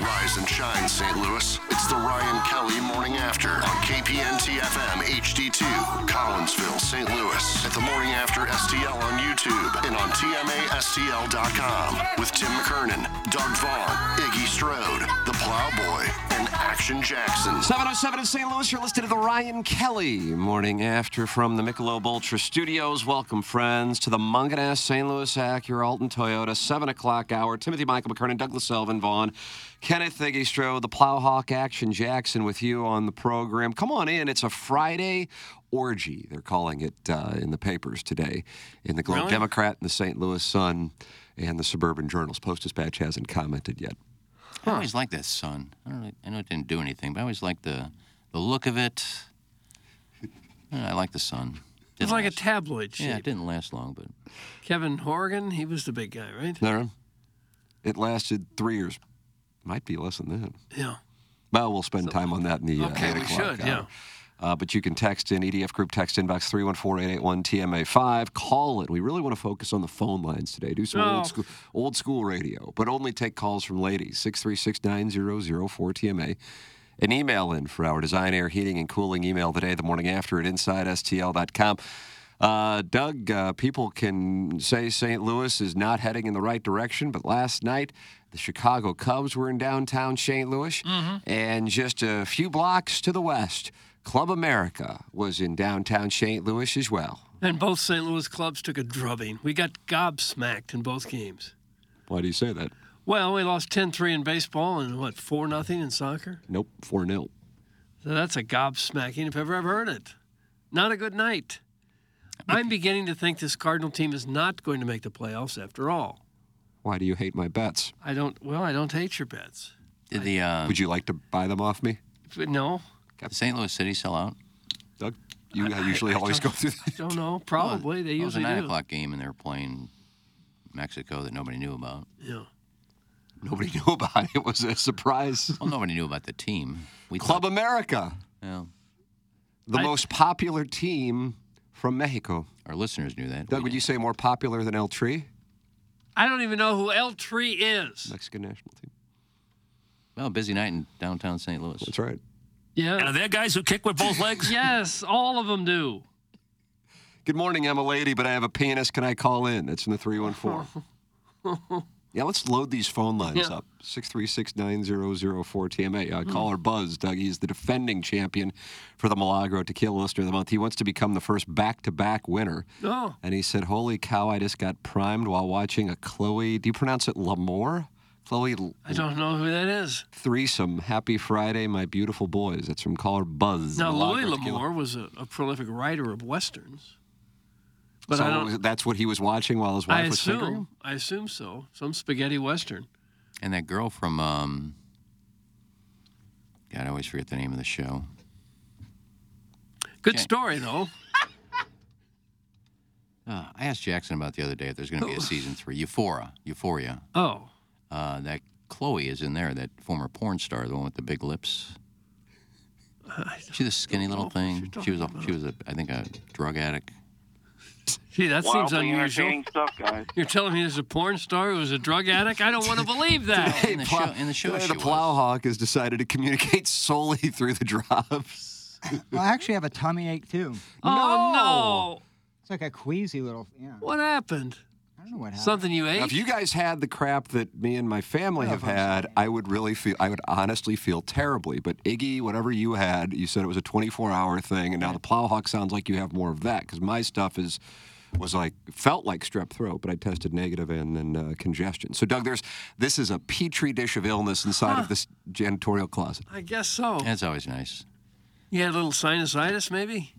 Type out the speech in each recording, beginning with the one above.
Rise and shine, St. Louis. It's the Ryan Kelly Morning After on KPNT FM HD2, Collinsville, St. Louis. At the Morning After STL on YouTube and on TMASTL.com with Tim McKernan, Doug Vaughn, Iggy Strode, The Plowboy, and Action Jackson. 707 in St. Louis, you're listening to the Ryan Kelly Morning After from the Michelob Ultra Studios. Welcome, friends, to the Mungenast St. Louis Acura Alton Toyota, 7 o'clock hour. Timothy Michael McKernan, Douglas Selvin Vaughn, Kenneth Thiggy the Plowhawk Action Jackson with you on the program. Come on in. It's a Friday orgy, they're calling it uh, in the papers today in the Globe Really? Democrat and the St. Louis Sun and the Suburban Journals. Post Dispatch hasn't commented yet. I always liked that sun. I don't. Really, I know it didn't do anything, but I always liked the the look of it. I like the sun. It's like a tabloid shape. Yeah, it didn't last long, but Kevin Horgan, he was the big guy, right? No, it lasted three years. Might be less than that. Yeah. Well, we'll spend time on that in the uh, Okay, 8 we should, hour. yeah. Uh, but you can text in EDF Group text inbox 314-881-TMA5. Call it. We really want to focus on the phone lines today. Do some Oh. old school old school radio, but only take calls from ladies. 636-9004-TMA. An email in for our design, air, heating, and cooling email today, the morning after at InsideSTL.com. Uh, Doug, uh, people can say St. Louis is not heading in the right direction, but last night the Chicago Cubs were in downtown St. Louis, and just a few blocks to the west, Club America was in downtown St. Louis as well. And both St. Louis clubs took a drubbing. We got gobsmacked in both games. Why do you say that? Well, we lost 10-3 in baseball and what, 4 nothing in soccer? Nope, 4 0. So that's a gobsmacking if ever I've ever heard it. Not a good night. I'm beginning to think this Cardinal team is not going to make the playoffs after all. Why do you hate my bets? I don't, well, I don't hate your bets. did the uh, Would you like to buy them off me? No, did St. Louis City sell out? Doug, you usually always go through that. I don't know. Probably. they Well, it was a nine do. o'clock game, and they were playing Mexico that nobody knew about. Yeah. Nobody knew about it. It was a surprise. Well, nobody knew about the team. We Club thought, America, yeah, the I- most popular team from Mexico. our listeners knew that. Doug, We would you didn't. say more popular than El Tri? I don't even know who L Tree is. Mexican national team. Well, busy night in downtown St. Louis. That's right. Yeah. And are there guys who kick with both legs? Yes, all of them do. Good morning, I'm a lady, but I have a penis. Can I call in? That's in the 314. yeah, let's load these phone lines Yeah. up. 636-9004-TMA. Uh, Caller Buzz, Doug, he's the defending champion for the Milagro Tequila Listener of the Month. He wants to become the first back-to-back winner. Oh, And he said, holy cow, I just got primed while watching a Chloe, do you pronounce it Lamore? Chloe I don't know who that is. threesome. Happy Friday, my beautiful boys. That's from caller Buzz. Now, Louis Milagro L'Amour was a, a prolific writer of westerns. But so I don't. that's what he was watching while his wife I was fingering him? assume. I assume so. Some spaghetti western. And that girl from, um, God, I always forget the name of the show. Good Okay. story though. Uh, I asked Jackson about the other day if there's going to be a season three. Euphoria. Euphoria. Oh, Uh, that Chloe is in there, that former porn star, the one with the big lips. She's a skinny little know thing. She was a she was a I think a drug addict. gee, that seems unusual. stuff, guys. You're telling me there's a porn star who was a drug addict? I don't want to believe that. in the show in the show Today, she the. Plowhawk has decided to communicate solely through the drops. Well, I actually have a tummy ache too. Oh no! It's like a queasy little. Yeah. What happened? I don't know what happened. Something you Now, ate? if you guys had the crap that me and my family have had, I would really feel, I would honestly feel terribly. But Iggy, whatever you had, you said it was a 24 hour thing, and now the Plowhawk sounds like you have more of that because my stuff is was like felt like strep throat, but I tested negative and then uh, congestion. So Doug, there's this is a petri dish of illness inside of this janitorial closet. I guess so. That's always nice. You had a little sinusitis, maybe?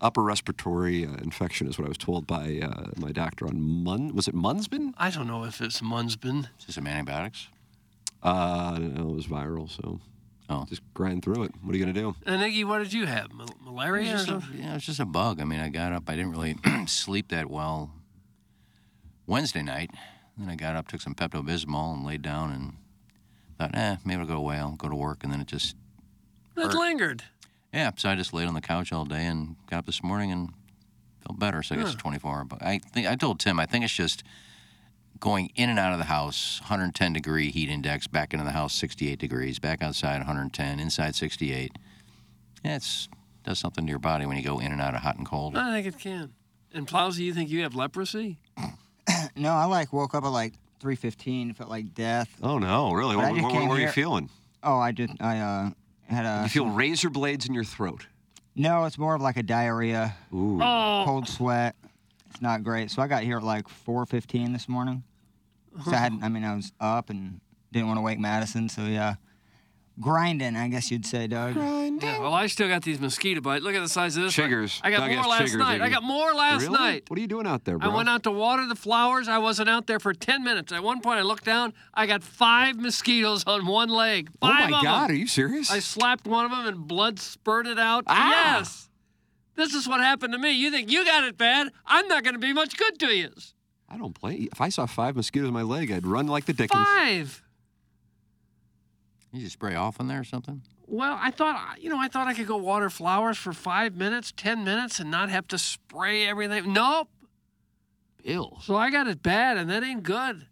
Upper respiratory uh, infection is what I was told by uh, my doctor on Mun. Was it Munsbin? I don't know if it's Munsbin. Is this some antibiotics? Uh, no, it was viral, so Oh. just grind through it. What are you gonna do? And Iggy, what did you have? Mal- malaria or was, a, something? yeah, it was just a bug. I mean, I got up. I didn't really sleep that well Wednesday night. Then I got up, took some Pepto Bismol, and laid down and thought, eh, maybe it'll go away. I'll go to work. And then it just, It lingered. Yeah. So I just laid on the couch all day and got up this morning and felt better. So I guess it's 24 hour. But I think I told Tim, I think it's just going in and out of the house, 110 degree heat index, back into the house, 68 degrees, back outside, 110, inside 68. Yeah, it's does something to your body when you go in and out of hot and cold. I think it can. And Plowsy, you think you have leprosy? No, I like woke up at like 3:15. Felt like death. Oh no, really? But What, what- what were you feeling? Oh, I just I uh had a. you feel razor blades in your throat. No, it's more of like a diarrhea, Ooh. Oh, cold sweat. It's not great. So I got here at like 4:15 this morning. So I had, I mean, I was up and didn't want to wake Madison. So yeah, grinding, I guess you'd say, Doug. yeah. Well, I still got these mosquito bites. Look at the size of this one. Chiggers. I got Doug more last chiggers, night. I got more last really? night. What are you doing out there, bro? I went out to water the flowers. I wasn't out there for 10 minutes. At one point, I looked down. I got five mosquitoes on one leg. oh Five my of God, them. are you serious? I slapped one of them and blood spurted out. Ah! Yes. This is what happened to me. You think you got it bad? I'm not going to be much good to you. I don't play. If I saw five mosquitoes in my leg, I'd run like the Dickens. Five. You just spray off in there or something? Well, I thought, you know, I thought I could go water flowers for five minutes, 10 minutes, and not have to spray everything. Nope. Ill. So I got it bad, and that ain't good.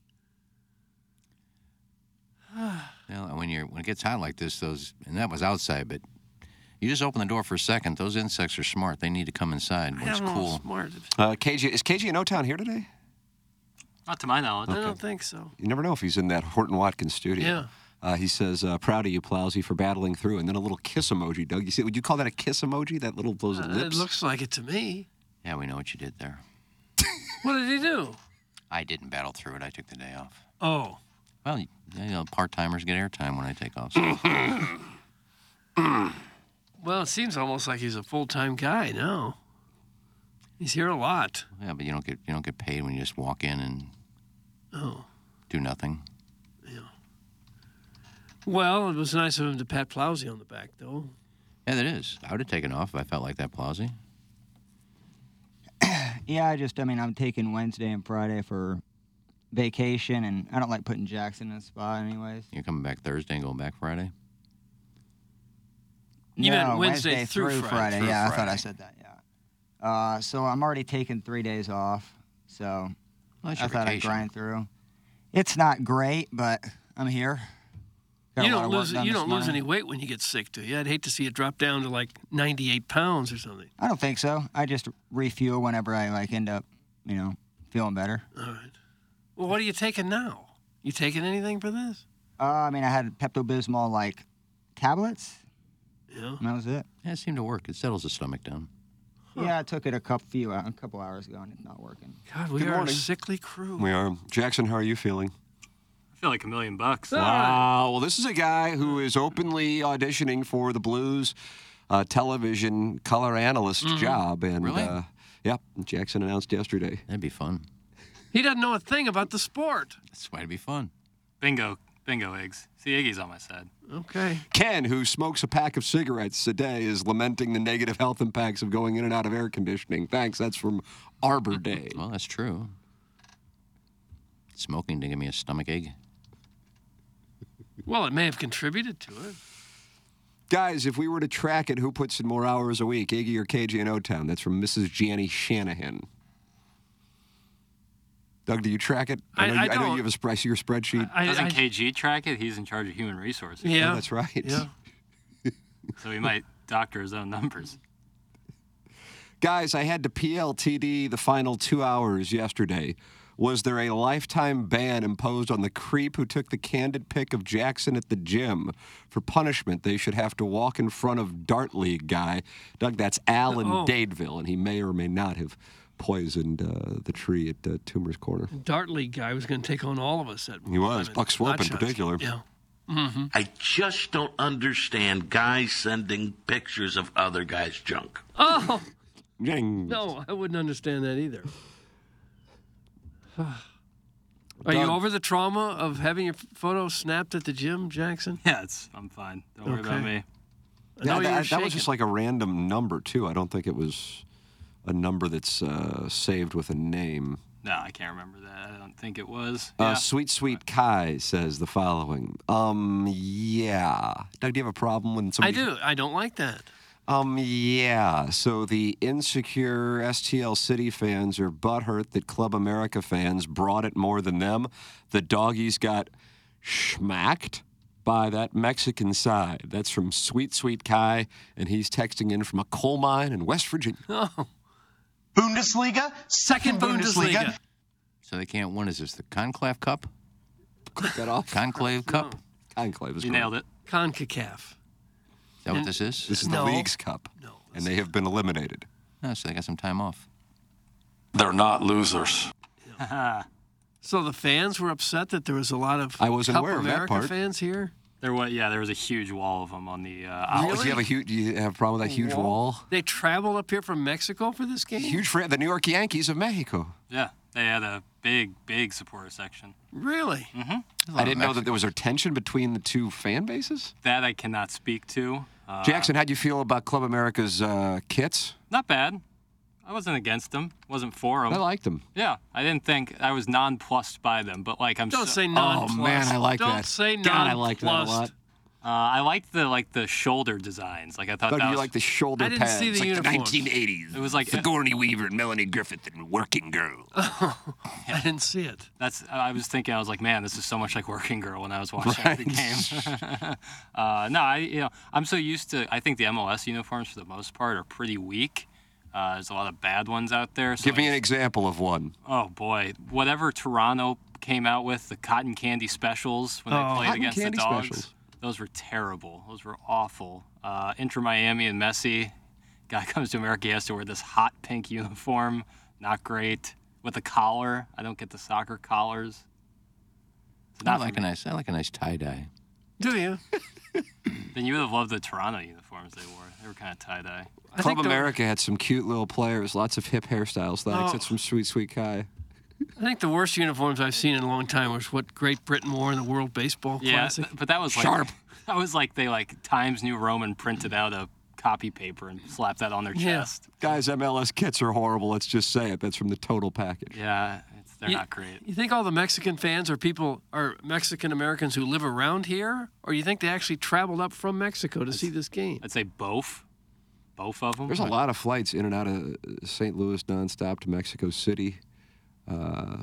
You know, when you're when it gets hot like this, those and that was outside, but you just open the door for a second. Those insects are smart. They need to come inside when I it's don't know, cool. smart. Uh, KG is KG in O Town here today? Not to my knowledge. I don't think so. You never know if he's in that Horton Watkins studio. Yeah. Uh, he says, uh, "Proud of you, Plowsy, for battling through." And then a little kiss emoji, Doug. You see? Would you call that a kiss emoji? That little those Uh, it looks like it to me. Yeah, we know what you did there. What did he do? I didn't battle through it. I took the day off. Oh. Well, you know, part timers get airtime when I take off. So. Well, it seems almost like he's a full time guy now. He's here a lot. yeah, but you don't get you don't get paid when you just walk in and Oh. do nothing. Well, it was nice of him to pat Plowsy on the back, though. Yeah, that is. I would have taken off if I felt like that, Plowsy. Yeah, I just, I mean, I'm taking Wednesday and Friday for vacation, and I don't like putting Jackson in a spot, anyways. You're coming back Thursday and going back Friday. You meant no, Wednesday through Friday. Yeah, I thought I said that. Yeah. Uh, so I'm already taking three days off. So Well, that's I your thought I'd grind through. It's not great, but I'm here. Got you don't lose you don't lose any weight when you get sick, do you? I'd hate to see it drop down to like 98 pounds or something. I don't think so. I just refuel whenever I like end up, you know, feeling better. All right. Well, what are you taking now? You taking anything for this? Uh, I mean, I had Pepto Bismol like tablets, Yeah. and that was it. Yeah, it seemed to work. It settles the stomach down. Yeah, I took it a couple few a couple hours ago, and it's not working. God, we Good are morning. a sickly crew. we are. Jackson, how are you feeling? I feel like a million bucks. Wow. Well, this is a guy who is openly auditioning for the Blues uh, television color analyst job, and Really? uh, yep, Jackson announced yesterday. That'd be fun. He doesn't know a thing about the sport. That's why it'd be fun. Bingo. Bingo eggs. See, Iggy's on my side. Okay. Ken, who smokes a pack of cigarettes a day, is lamenting the negative health impacts of going in and out of air conditioning. Thanks. That's from Arbor Day. Well, that's true. Smoking didn't give me a stomach ache. Well, it may have contributed to it. Guys, if we were to track it, who puts in more hours a week, Iggy or KG in O Town? That's from Mrs. Janny Shanahan. Doug, do you track it? I- know, I you, I know you have a spread, your spreadsheet. I, Doesn't I- KG track it? He's in charge of human resources. yeah. Oh, that's right. Yeah. So he might doctor his own numbers. Guys, I had to PLTD the final two hours yesterday Was there a lifetime ban imposed on the creep who took the candid pic of Jackson at the gym? For punishment, they should have to walk in front of Dart League guy. Doug, that's Alan Oh. Dadeville, and he may or may not have poisoned uh, the tree at uh, Toomer's Corner. Dart League guy was going to take on all of us at He was, Buck Swope in Hot Shots. particular. Yeah. I just don't understand guys sending pictures of other guys' junk. Oh Dang. no, I wouldn't understand that either. Are you Doug- over the trauma of having your photo snapped at the gym, Jackson? Yeah, it's I'm fine. Don't worry about Okay. me. I know Yeah, you that, that was shaking. just like a random number, too. I don't think it was a number that's uh, saved with a name. No, I can't remember that. I don't think it was. Uh, Sweet Sweet Kai says the following. Um, yeah. Doug, do you have a problem when I somebody? do. I don't like that. Um, yeah. So the insecure STL City fans are butthurt that Club America fans brought it more than them. The doggies got schmacked by that Mexican side. That's from Sweet Sweet Kai, and he's texting in from a coal mine in West Virginia. Oh, Bundesliga, second Bundesliga. So they can't win. Is this the Conclave Cup? Click that off. Conclave Cup? Is Conclave is You correct. nailed it. Concacaf. That what this is? This is No. the League's Cup, No. and they have been eliminated. Oh, so they got some time off. They're not losers. So the fans were upset that there was a lot of I wasn't Cup aware of that America part. fans here. There was yeah, there was a huge wall of them on the. Uh, Oh, outlets. do you have a huge? Do you have a problem with that huge wall? They traveled up here from Mexico for this game. Huge fan. The New York Yankees of Mexico. Yeah, they had a big, big supporter section. Really? I didn't know that there was a tension between the two fan bases. That I cannot speak to. Uh, Jackson, how'd you feel about Club America's uh, kits? Not bad. I wasn't against them. Wasn't for them. I liked them. yeah, I didn't think I was nonplussed by them, but like I'm. Don't so, say nonplussed. Oh man, I like Don't that. say God, I like that a lot. Uh, I liked the like the shoulder designs. Like I thought Doug, that you was. like the shoulder I didn't pads. see the like uniforms. 1980s. It was like- Sigourney Weaver and Melanie Griffith and Working Girl. I didn't see it. That's. I was thinking. I was like, man, this is so much like Working Girl when I was watching the game. uh, no, I you know I'm so used to. I think the MLS uniforms for the most part are pretty weak. Uh, there's a lot of bad ones out there. So Give me I- an example of one. Oh boy, whatever Toronto came out with the cotton candy specials when they Oh. played against candy the dogs. specials. Those were terrible. Those were awful. Uh, Inter Miami and Messi. Guy comes to America, he has to wear this hot pink uniform. Not great. With a collar. I don't get the soccer collars. It's I not like a nice. I like a nice tie dye. Do you? Then you would have loved the Toronto uniforms they wore. They were kind of tie dye. I Club America had some cute little players, lots of hip hairstyles. Thanks. Oh. That's from Sweet Sweet Kai. I think the worst uniforms I've seen in a long time was what Great Britain wore in the World Baseball Yeah, Classic. th- but that was like Sharp. That was like they like Times New Roman printed out a copy paper and slapped that on their Yeah. chest. Guys, MLS kits are horrible. Let's just say it. That's from the total package. Yeah, it's, they're You- not great. You think all the Mexican fans are people are Mexican Americans who live around here, or you think they actually traveled up from Mexico to see this game? I'd say both, both of them. There's a lot of flights in and out of St. Louis nonstop to Mexico City. Uh,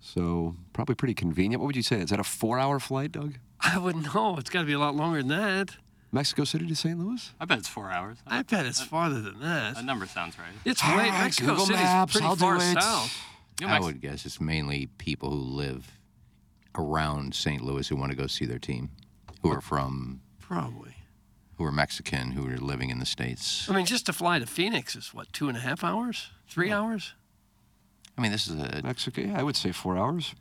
so probably pretty convenient. What would you say? Is that a four-hour flight, Doug? I wouldn't know. It's got to be a lot longer than that. Mexico City to St. Louis? I bet it's four hours. I bet it's farther than that. That number sounds right. It's way right, Mexico Google City's Maps, pretty I'll far south. You know, I Mex- would guess it's mainly people who live around St. Louis who want to go see their team, who are from, Probably. who are Mexican, who are living in the states. I mean, just to fly to Phoenix is what two and a half hours, three hours. I mean, this is a Mexico, yeah, I would say four hours.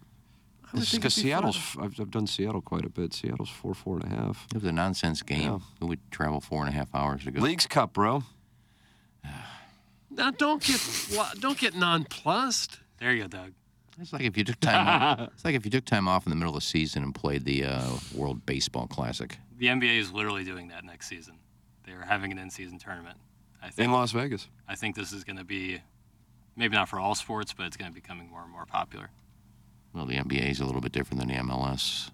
I would Because it'd be Seattle's. I've, I've done Seattle quite a bit. Seattle's four, four and a half. it was a nonsense game. Yeah. Who would travel four and a half hours to go? League's Cup, bro. Now, don't get don't get nonplussed. there you go, Doug. It's like if you took time. off, it's like if you took time off in the middle of the season and played the uh, World Baseball Classic. The NBA is literally doing that next season. They are having an in-season tournament. I In. Las Vegas. I think this is going to be, maybe not for all sports, but it's going to be becoming more and more popular. Well, the NBA is a little bit different than the MLS.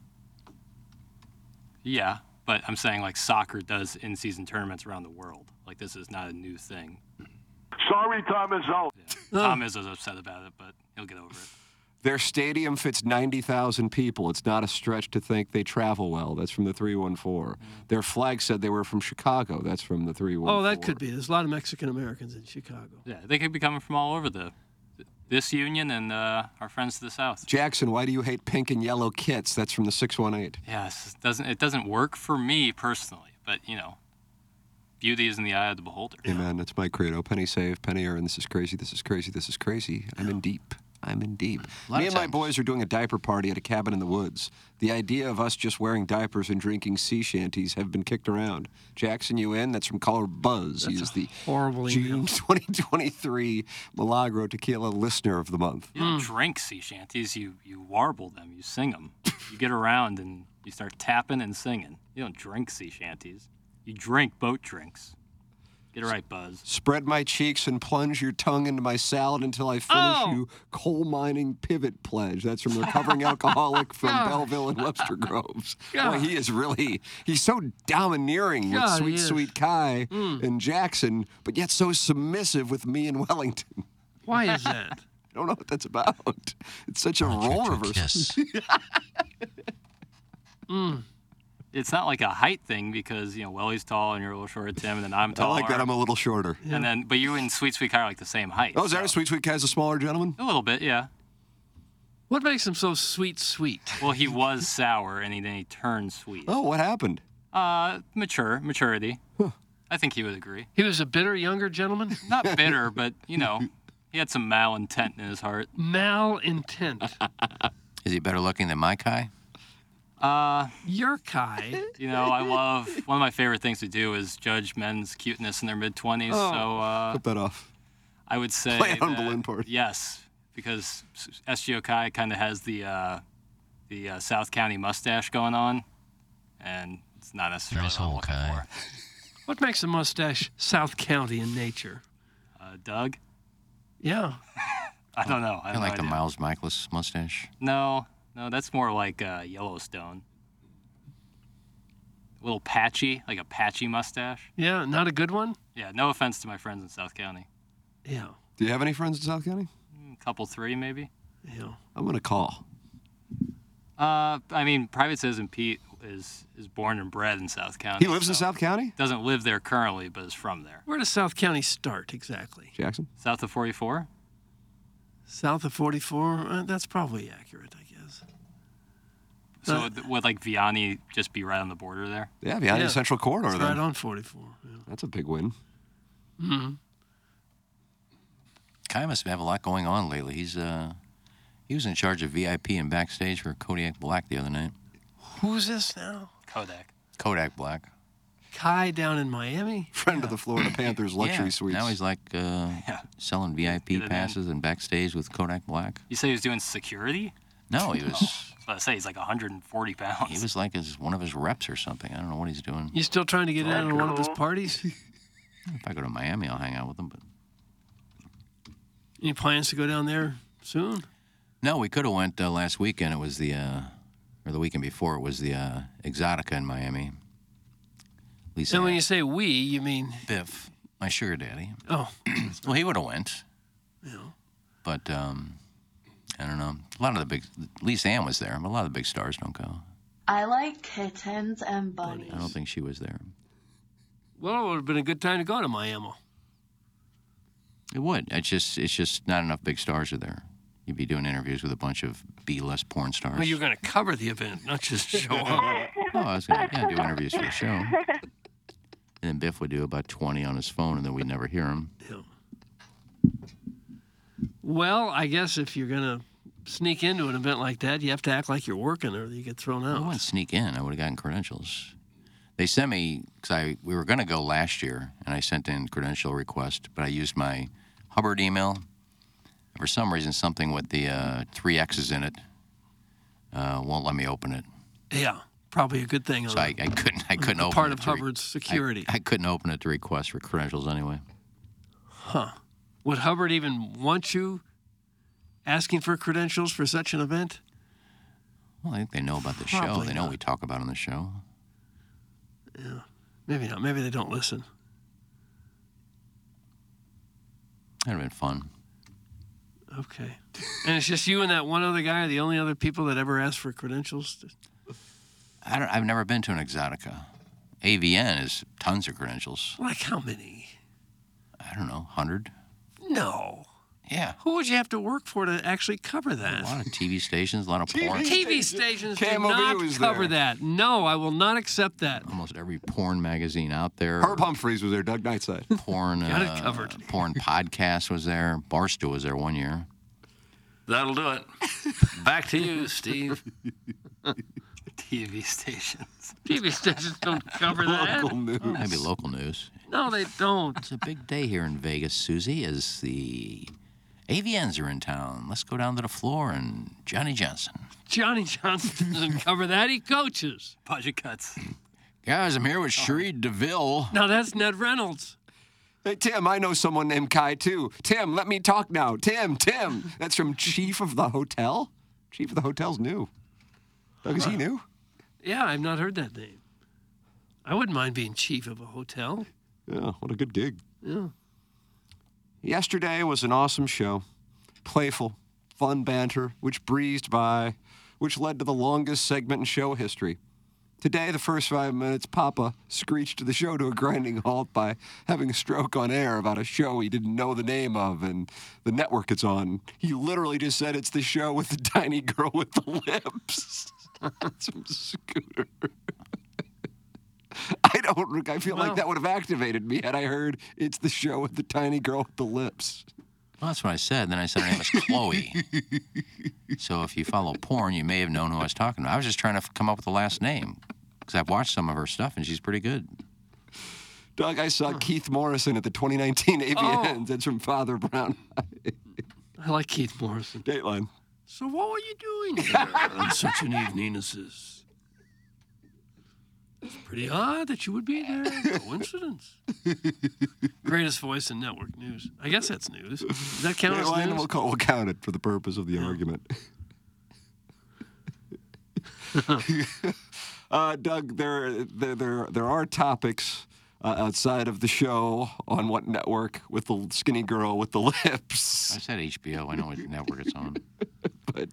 Yeah, but I'm saying like soccer does in-season tournaments around the world. Like this is not a new thing. Sorry, time is out. Tom is upset about it, but he'll get over it. Their stadium fits 90,000 people. It's not a stretch to think they travel well. That's from the 314. Their flag said they were from Chicago. That's from the 314. Oh, that could be. There's a lot of Mexican Americans in Chicago. Yeah, they could be coming from all over the this union and uh, our friends to the south. Jackson, why do you hate pink and yellow kits? That's from the 618. Yes, it doesn't it doesn't work for me personally, but you know, beauty is in the eye of the beholder. Amen. That's my credo. Penny save, penny earned. This is crazy. This is crazy. This is crazy. I'm in deep. I'm in deep. Me of and my boys are doing a diaper party at a cabin in the woods. The idea of us just wearing diapers and drinking sea shanties have been kicked around. Jackson, you in? That's from Color Buzz. he is the horrible June 2023 Milagro Tequila Listener of the Month. You don't hmm. drink sea shanties. You you warble them. You sing them. you get around and you start tapping and singing. You don't drink sea shanties. You drink boat drinks. Get it right, Buzz. Spread my cheeks and plunge your tongue into my salad until I finish Oh! you. Coal mining pivot pledge. That's from the recovering alcoholic from Gosh. Belleville and Webster Groves. Boy, he is really, he's so domineering with God, he sweet, sweet Kai Mm. and Jackson, but yet so submissive with me and Wellington. Why is that? I don't know what that's about. It's such a role reversal. Mm. It's not like a height thing because you know Welly's tall and you're a little shorter, Tim, and then I'm taller. I taller. like that I'm a little shorter. And then, but you and Sweet Sweet Kai are like the same height. Oh, is that a sweet, sweet Kai's a smaller gentleman? A little bit, yeah. What makes him so sweet, sweet? Well, he was sour and he, then he turned sweet. Oh, what happened? Uh, mature, maturity. I think he would agree. He was a bitter younger gentleman? Not bitter, but you know, he had some malintent in his heart. Malintent. Is he better looking than my Kai? Uh, Your Kai. you know, I love one of my favorite things to do is judge men's cuteness in their mid twenties. Oh, so uh, Cut that off. I would say Play on that- balloon party. Yes, because SGO Kai kind of has the uh, the uh, South County mustache going on, and it's not necessarily Nice what I'm looking Kai. What makes a mustache South County in nature? Uh, Doug, Yeah. I don't know. I I have like no the idea. Miles Mikolas mustache. No, no, that's more like uh, Yellowstone. A little patchy, like a patchy mustache. Yeah, not a good one? Yeah, no offense to my friends in South County. Yeah. Do you have any friends in South County? A couple, three maybe. Yeah. I'm going to call. Uh, I mean, Private Citizen Pete is is born and bred in South County. He lives in South County? Doesn't live there currently, but is from there. Where does South County start exactly? Jackson? South of 44. South of 44? Uh, that's probably accurate, I guess. So Uh, would, would like Vianney just be right on the border there? Yeah, behind Yeah. Central Corridor It's then. right on 44. Yeah. That's a big win. hmm Kai must have a lot going on lately. He's uh, he was in charge of VIP and backstage for Kodak Black the other night. Who's this now? Kodak. Kodak Black. Kai down in Miami? Friend of the Florida Panthers luxury yeah. suites. Now he's like uh, selling VIP Get it passes and backstage with Kodak Black. You say he was doing security? No, he was about to say he's like 140 pounds. he was like his one of his reps or something. I don't know what he's doing. You still trying to get in on one of his parties? If I go to Miami, I'll hang out with him. But Any plans to go down there soon? no, we could have went uh, last weekend. It was the uh, or the weekend before. It was the uh, Exotica in Miami. Lisa And when you say we, you mean Biff, my sugar daddy. oh, Well, he would have went, you know. but um, I don't know. A lot of the big, Lisa Ann was there, but a lot of the big stars don't go. I like kittens and bunnies. I don't think she was there. Well, it would have been a good time to go to Miami. It would. It's just, it's just not enough big stars are there. You'd be doing interviews with a bunch of B-list porn stars. Well, you're going to cover the event, not just show up. Oh, I was gonna yeah, do interviews for the show. And then Biff would do about 20 on his phone, and then we'd never hear him. Yeah. Well, I guess if you're going to sneak into an event like that, you have to act like you're working or you get thrown out. I wouldn't sneak in. I would have gotten credentials. They sent me because I we were going to go last year, and I sent in credential request, but I used my Hubbard email. For some reason, something with the uh, three X's in it uh, won't let me open it. Yeah, probably a good thing. So I, I couldn't. I couldn't open part it of to re- Hubbard's I- security. I, couldn't open it to request for credentials anyway. Huh. Would Hubbard even want you asking for credentials for such an event? Well, I think they know about the show. They know not. we talk about on the show. Yeah. Maybe not. Maybe they don't listen. That'd have been fun. Okay. And it's just you and that one other guy, the only other people that ever asked for credentials? I don't, I've never been to an Exotica. AVN is tons of credentials. Like how many? I don't know, hundred. No. Yeah. Who would you have to work for to actually cover that? A lot of TV stations, a lot of porn. TV stations do not was cover there. that. No, I will not accept that. Almost every porn magazine out there. Herb Humphreys was there. Doug Nightside. Porn, Got it uh, covered. porn podcast was there. Barstool was there one year. That'll do it. Back to you, Steve. TV stations. TV stations don't cover that. Local news. Maybe local news. No, they don't. It's a big day here in Vegas, Susie, as the AVNs are in town. Let's go down to the floor and Johnny Johnson. Johnny Johnson doesn't cover that. He coaches. Budget cuts. Guys, I'm here with oh. Sheree DeVille. Now that's Ned Reynolds. Hey, Tim, I know someone named Kai too. Tim, let me talk now. Tim, Tim. That's from Chief of the Hotel. Chief of the Hotel's new. Doug, is he new? Yeah, I've not heard that name. I wouldn't mind being chief of a hotel. Yeah, what a good gig. Yeah. Yesterday was an awesome show. Playful, fun banter, which breezed by, which led to the longest segment in show history. Today, the first five minutes, Papa screeched the show to a grinding halt by having a stroke on air about a show he didn't know the name of and the network it's on. He literally just said it's the show with the tiny girl with the lips. From Scooter. I don't. I feel Well- like that would have activated me had I heard it's the show with the tiny girl with the lips. Well, that's what I said. Then I said her name was Chloe. so if you follow porn, you may have known who I was talking about. I was just trying to f- come up with the last name because I've watched some of her stuff and she's pretty good. Doug, I saw Keith Morrison at the 2019 AVNs. That's from Father Brown. I like Keith Morrison. Dateline. So what were you doing here on such an evening as this? It's pretty odd that you would be there. Coincidence. Greatest voice in network news. I guess that's news. Does that count as Dateline, news? we'll, call, we'll count it for the purpose of the argument. uh, Doug, there, there, there, there are topics uh, outside of the show on what network with the skinny girl with the lips. I said HBO. I know what network it's on. But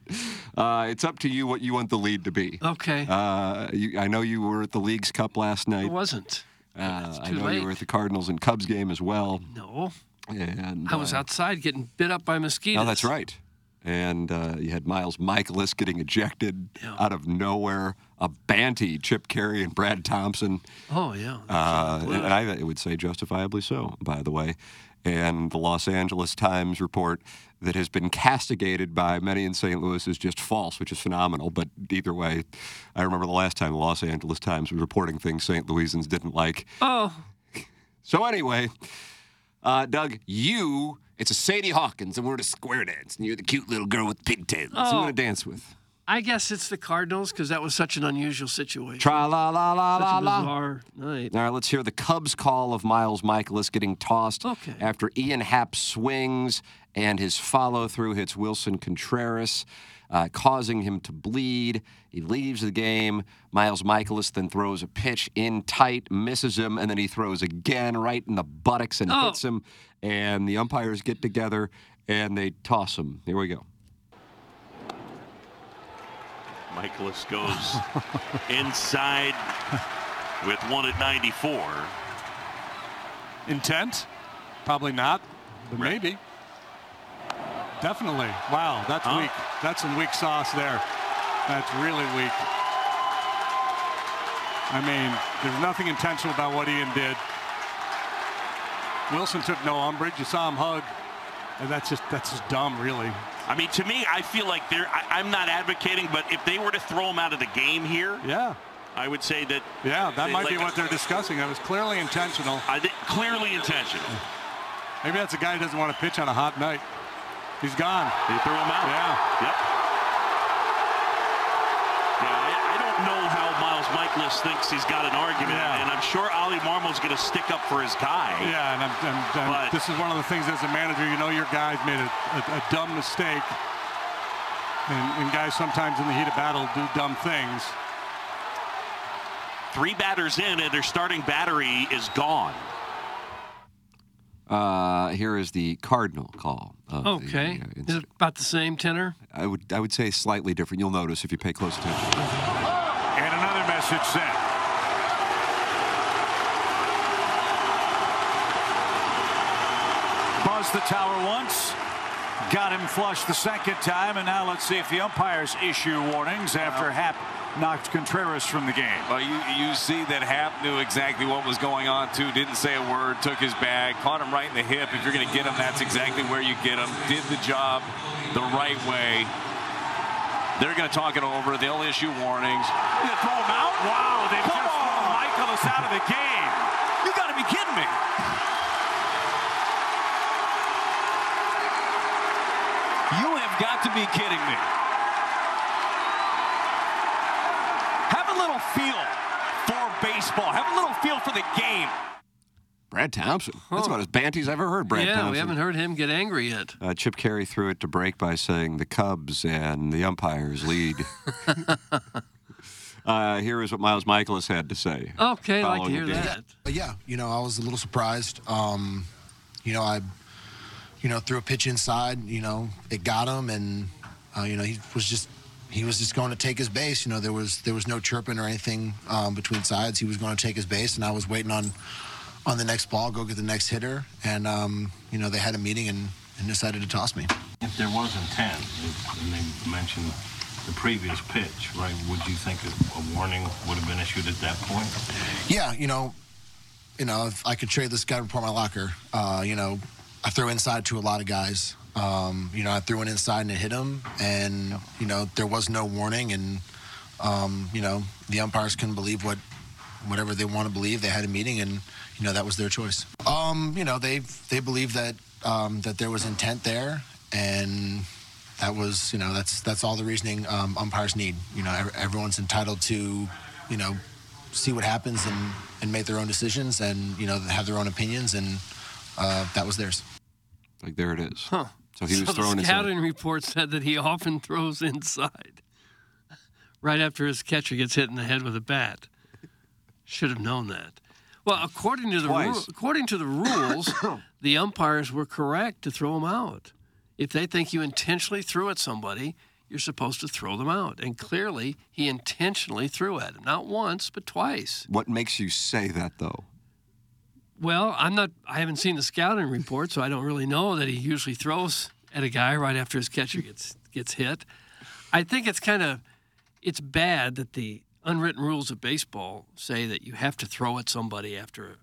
uh, it's up to you what you want the lead to be. Okay. Uh, you, I know you were at the League's Cup last night. It night. wasn't. Uh, I know late. you were at the Cardinals and Cubs game as well. No. And I was uh, outside getting bit up by mosquitoes. Oh, that's right. And uh, you had Miles Mikolas getting ejected out of nowhere. A Banty, Chip Caray, and Brad Thompson. Oh, yeah. Uh, and I would say justifiably so, by the way. And the Los Angeles Times report that has been castigated by many in St. Louis is just false, which is phenomenal. But either way, I remember the last time the Los Angeles Times was reporting things St. Louisans didn't like. Oh, So anyway, uh, Doug, you, it's a Sadie Hawkins, and we're at a square dance, and you're the cute little girl with pigtails. Oh. Who you Oh. want to dance with? I guess it's the Cardinals because that was such an unusual situation. Tra la la la la la. bizarre night. All right, let's hear the Cubs call of Miles Mikolas getting tossed Okay. after Ian Happ swings and his follow through hits Willson Contreras, uh, causing him to bleed. He leaves the game. Miles Mikolas then throws a pitch in tight, misses him, and then he throws again right in the buttocks and Oh. hits him. And the umpires get together and they toss him. Here we go. Mikolas goes inside with one at 94. Intent? Probably not, but maybe. Definitely. Wow, that's Huh? weak. That's some weak sauce there. That's really weak. I mean, there's nothing intentional about what Ian did. Willson took no umbrage. You saw him hug. And that's just that's just dumb, really. I mean, to me, I feel like they're. I, I'm not advocating, but if they were to throw him out of the game here, Yeah. I would say that. Yeah, that might be what they're discussing. That was clearly intentional. I think clearly intentional. Maybe that's a guy who doesn't want to pitch on a hot night. He's gone. They threw him out. Yeah. Yep. Yeah, I, I don't know how Miles Mikolas thinks he's got an argument, Yeah. and I'm sure Oli Marmol's going to stick up for his guy. Yeah, and, I'm, and, and But- this is one of the things as a manager, you know your guys made a, a, a dumb mistake. And, and guys sometimes in the heat of battle do dumb things. Three batters in, and their starting battery is gone. Uh, here is the Cardinal call. Of the, Okay. uh, Is it about the same tenor? I would I would say slightly different. You'll notice if you pay close attention. And another message sent. Buzz the tower once. got him flush the second time, and now let's see if the umpires issue warnings after Happ knocked Contreras from the game. Well, you you see that Happ knew exactly what was going on too. Didn't say a word. Took his bag. Caught him right in the hip. If you're going to get him, that's exactly where you get him. Did the job the right way. They're going to talk it over. They'll issue warnings. You throw him out? Wow, they've just thrown Mikolas out of the game. You got to be kidding me. You have got to be kidding me. Have a little feel for baseball. Have a little feel for the game. Brad Thompson. That's about as banty as I've ever heard Brad yeah, Thompson. we haven't heard him get angry yet. Uh, Chip Caray threw it to break by saying the Cubs and the umpires lead. uh, here is what Miles Mikolas had to say. Okay, I'd like to hear the game. that. But yeah, you know, I was a little surprised. Um, you know, I, you know, threw a pitch inside. You know, it got him, and uh, you know, he was just he was just going to take his base. You know, there was there was no chirping or anything um, between sides. He was going to take his base, and I was waiting on on the next ball, go get the next hitter, and um, you know, they had a meeting and, and decided to toss me. If there was intent, and they mentioned the previous pitch, right, would you think a warning would have been issued at that point? Yeah, you know, you know, if I could trade this guy report my locker, uh, you know, I throw inside to a lot of guys. Um, you know, I threw it inside and it hit him, and you know, there was no warning, and um, you know, the umpires couldn't believe what, whatever they want to believe. They had a meeting, and you know, that was their choice. Um, you know, they they believe that um, that there was intent there, and that was, you know, that's that's all the reasoning um, umpires need. You know, everyone's entitled to, you know, see what happens and, and make their own decisions and you know have their own opinions and uh, that was theirs. Like there it is. Huh. So he was so throwing the inside. scouting report said that he often throws inside, right after his catcher gets hit in the head with a bat. Should have known that. Well, according to the ru- according to the rules, the umpires were correct to throw him out. If they think you intentionally threw at somebody, you're supposed to throw them out. And clearly, he intentionally threw at him, not once but twice. What makes you say that though? Well, I'm not. I haven't seen the scouting report, so I don't really know that he usually throws at a guy right after his catcher gets gets hit. I think it's kind of it's bad that the unwritten rules of baseball say that you have to throw at somebody after.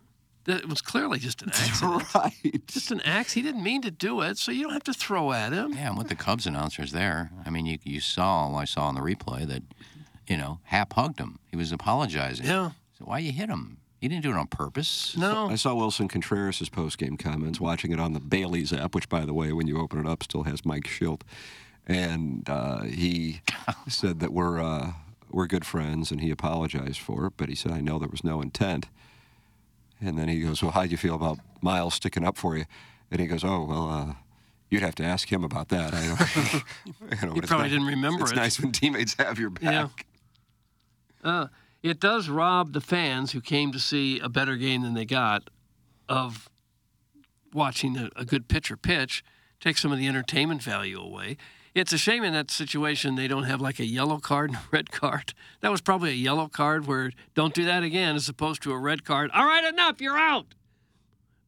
That it was clearly just an accident. right. Just an ax. He didn't mean to do it, so you don't have to throw at him. Yeah, and with the Cubs announcers there, I mean, you, you saw, I saw on the replay that, you know, Happ hugged him. He was apologizing. Yeah. So why you hit him? He didn't do it on purpose. No. I saw Willson Contreras' post-game comments, watching it on the Bally's app, which, by the way, when you open it up, still has Mike Shildt, and uh, he said that we're uh, we're good friends, and he apologized for it, but he said I know there was no intent. And then he goes, "Well, how do you feel about Miles sticking up for you?" And he goes, "Oh, well, uh, you'd have to ask him about that." I don't. you know, He probably didn't remember It's it. nice when teammates have your back. Yeah. Uh, it does rob the fans who came to see a better game than they got of watching a, a good pitcher pitch. Take some of the entertainment value away. It's a shame in that situation they don't have like a yellow card and a red card. That was probably a yellow card where don't do that again, as opposed to a red card. All right, enough, you're out.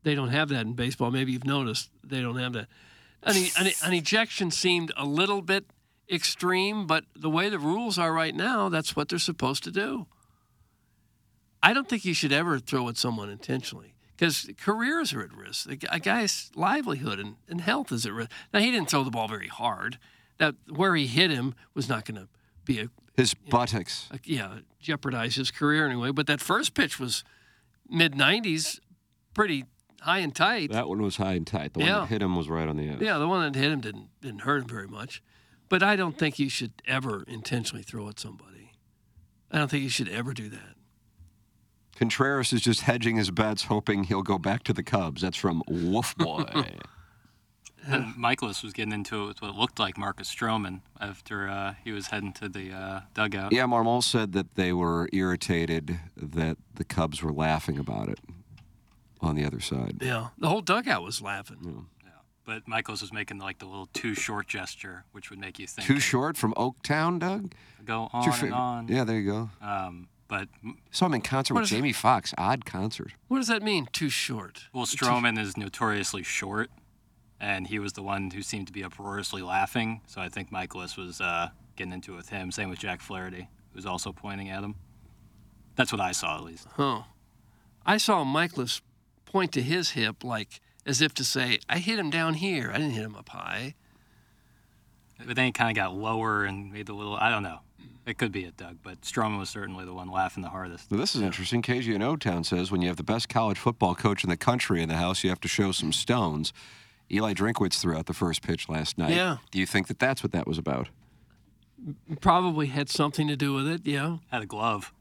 They don't have that in baseball. Maybe you've noticed they don't have that. An, an, an ejection seemed a little bit extreme, but the way the rules are right now, that's what they're supposed to do. I don't think you should ever throw at someone intentionally because careers are at risk. A guy's livelihood and, and health is at risk. Now, he didn't throw the ball very hard. That where he hit him was not going to be a, His buttocks. a yeah jeopardize his career anyway. But that first pitch was mid 90s, pretty high and tight. That one was high and tight. The one that hit him was right on the edge. Yeah, the one that hit him didn't didn't hurt him very much. But I don't think you should ever intentionally throw at somebody. I don't think you should ever do that. Contreras is just hedging his bets, hoping he'll go back to the Cubs. That's from Wolf Boy. And Mikolas was getting into it with what looked like Marcus Stroman after uh, he was heading to the uh, dugout. yeah, Marmol said that they were irritated that the Cubs were laughing about it on the other side. Yeah, the whole dugout was laughing. Yeah, But Mikolas was making like the little too short gesture, which would make you think Too short from Oaktown, Doug? go on and on. Yeah, there you go. Um, but Saw him in concert with? Jamie Foxx. Odd concert. What does that mean? Too short. well, Stroman is notoriously short. And he was the one who seemed to be uproariously laughing. So I think Mikolas was uh, getting into it with him. Same with Jack Flaherty, who was also pointing at him. That's what I saw, at least. Huh. I saw Mikolas point to his hip like as if to say, I hit him down here. I didn't hit him up high. But then he kind of got lower and made the little. I don't know. It could be it, Doug, but Stroman was certainly the one laughing the hardest. Now, this is interesting. KG and O Town says when you have the best college football coach in the country in the house, you have to show some stones. Eli Drinkwitz threw out the first pitch last night. Yeah. Do you think that that's what that was about? Probably had something to do with it, yeah. Had a glove.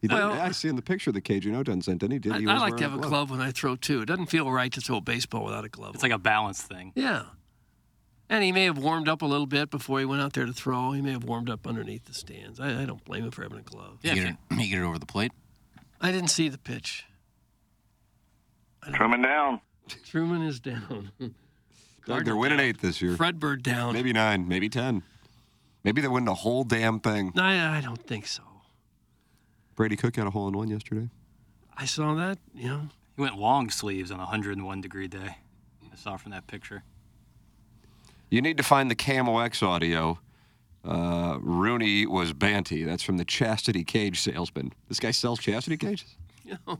He did, Well- I see in the picture the KG and O Town sent, didn't he? Did I, he I was like to have a glove when I throw too. It doesn't feel right to throw a baseball without a glove. It's like a balance thing. Yeah. And he may have warmed up a little bit before he went out there to throw. He may have warmed up underneath the stands. I, I don't blame him for having a glove. You get, it, you get it over the plate. I didn't see the pitch. Truman down. Truman is down. Doug, they're winning eight this year. Fredbird down. Maybe nine, maybe ten. Maybe they win the whole damn thing. I, I don't think so. Brady Cook had a hole in one yesterday. I saw that, you know. He went long sleeves on a 101 degree day. I saw from that picture. You need to find the KMOX audio. Uh, Rooney was Banty. That's from the Chastity Cage salesman. This guy sells chastity cages? You know.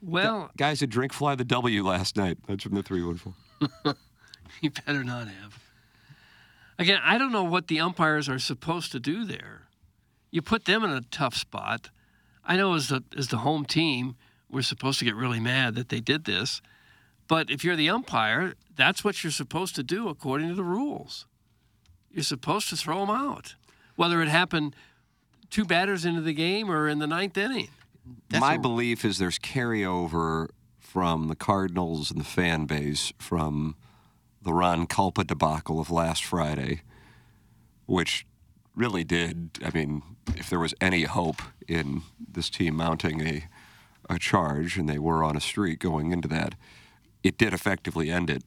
Well, Guys that drink fly the W last night. That's from the 314. you better not have. Again, I don't know what the umpires are supposed to do there. You put them in a tough spot. I know as the as the home team, we're supposed to get really mad that they did this. But if you're the umpire, that's what you're supposed to do according to the rules. You're supposed to throw them out, whether it happened two batters into the game or in the ninth inning. My belief is there's carryover from the Cardinals and the fan base from the Ron Kulpa debacle of last Friday, which really did. I mean, if there was any hope in this team mounting a a charge, and they were on a streak going into that, it did effectively end it.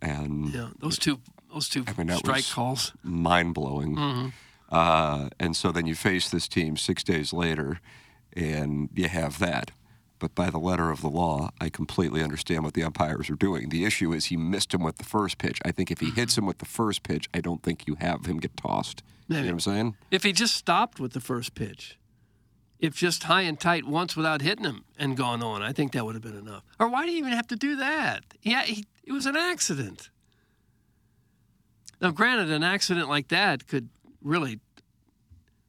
And Yeah, those two those two I mean, that strike was calls. mind blowing. Mhm. Uh, and so then you face this team six days later, and you have that. But by the letter of the law, I completely understand what the umpires are doing. The issue is he missed him with the first pitch. I think if he hits him with the first pitch, I don't think you have him get tossed. You know what I'm saying? If he just stopped with the first pitch, if just high and tight once without hitting him and gone on, I think that would have been enough. Or why do you even have to do that? Yeah, he, it was an accident. Now, granted, an accident like that could really,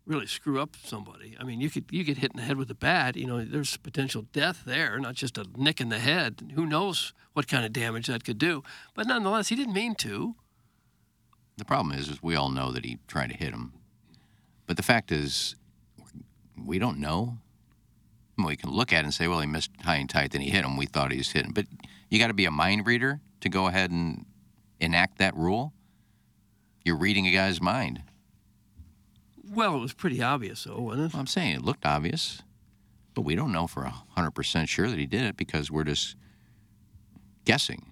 really screw up somebody. I mean, you could you get hit in the head with a bat. You know, there's potential death there, not just a nick in the head. Who knows what kind of damage that could do? But nonetheless, he didn't mean to. The problem is, is we all know that he tried to hit him, but the fact is, we don't know. Mean, We can look at it and say, well, he missed high and tight, then he hit him. We thought he was hitting, but you got to be a mind reader to go ahead and enact that rule. You're reading a guy's mind. Well, it was pretty obvious, though, wasn't it? I'm saying it looked obvious, but we don't know for hundred percent sure that he did it because we're just guessing.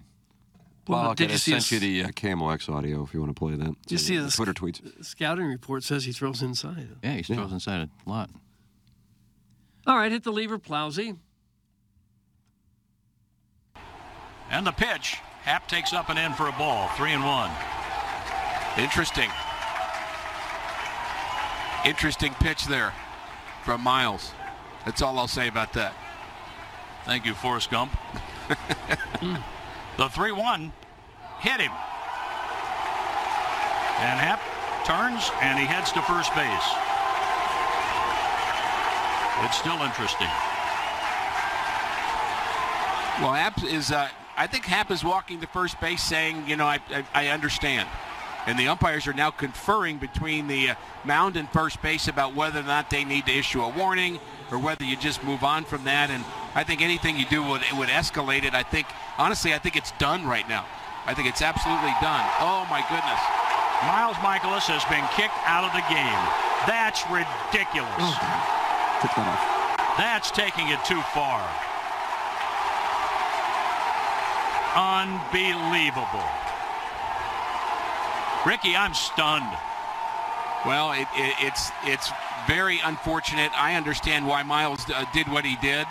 Well, Well, did I you see sent his- you the uh, X audio if you want to play that. Did you see The the Twitter tweets? Scouting report says he throws inside. Yeah, he throws inside a lot. All right, hit the lever, Plowsy. And the pitch. Happ takes up and in for a ball. Three and one. Interesting. Interesting pitch there from Miles. That's all I'll say about that. Thank you, Forrest Gump. the 3 1 hit him. And Happ turns and he heads to first base. It's still interesting. Well, Happ is. Uh, I think Happ is walking to first base, saying, "You know, I, I, I understand." And the umpires are now conferring between the uh, mound and first base about whether or not they need to issue a warning or whether you just move on from that. And I think anything you do would it would escalate it. I think, honestly, I think it's done right now. I think it's absolutely done. Oh my goodness. Miles Mikolas has been kicked out of the game. That's ridiculous. Took that off. That's taking it too far. Unbelievable. Ricky, I'm stunned. Well, it, it, it's it's very unfortunate. I understand why Miles uh, did what he did,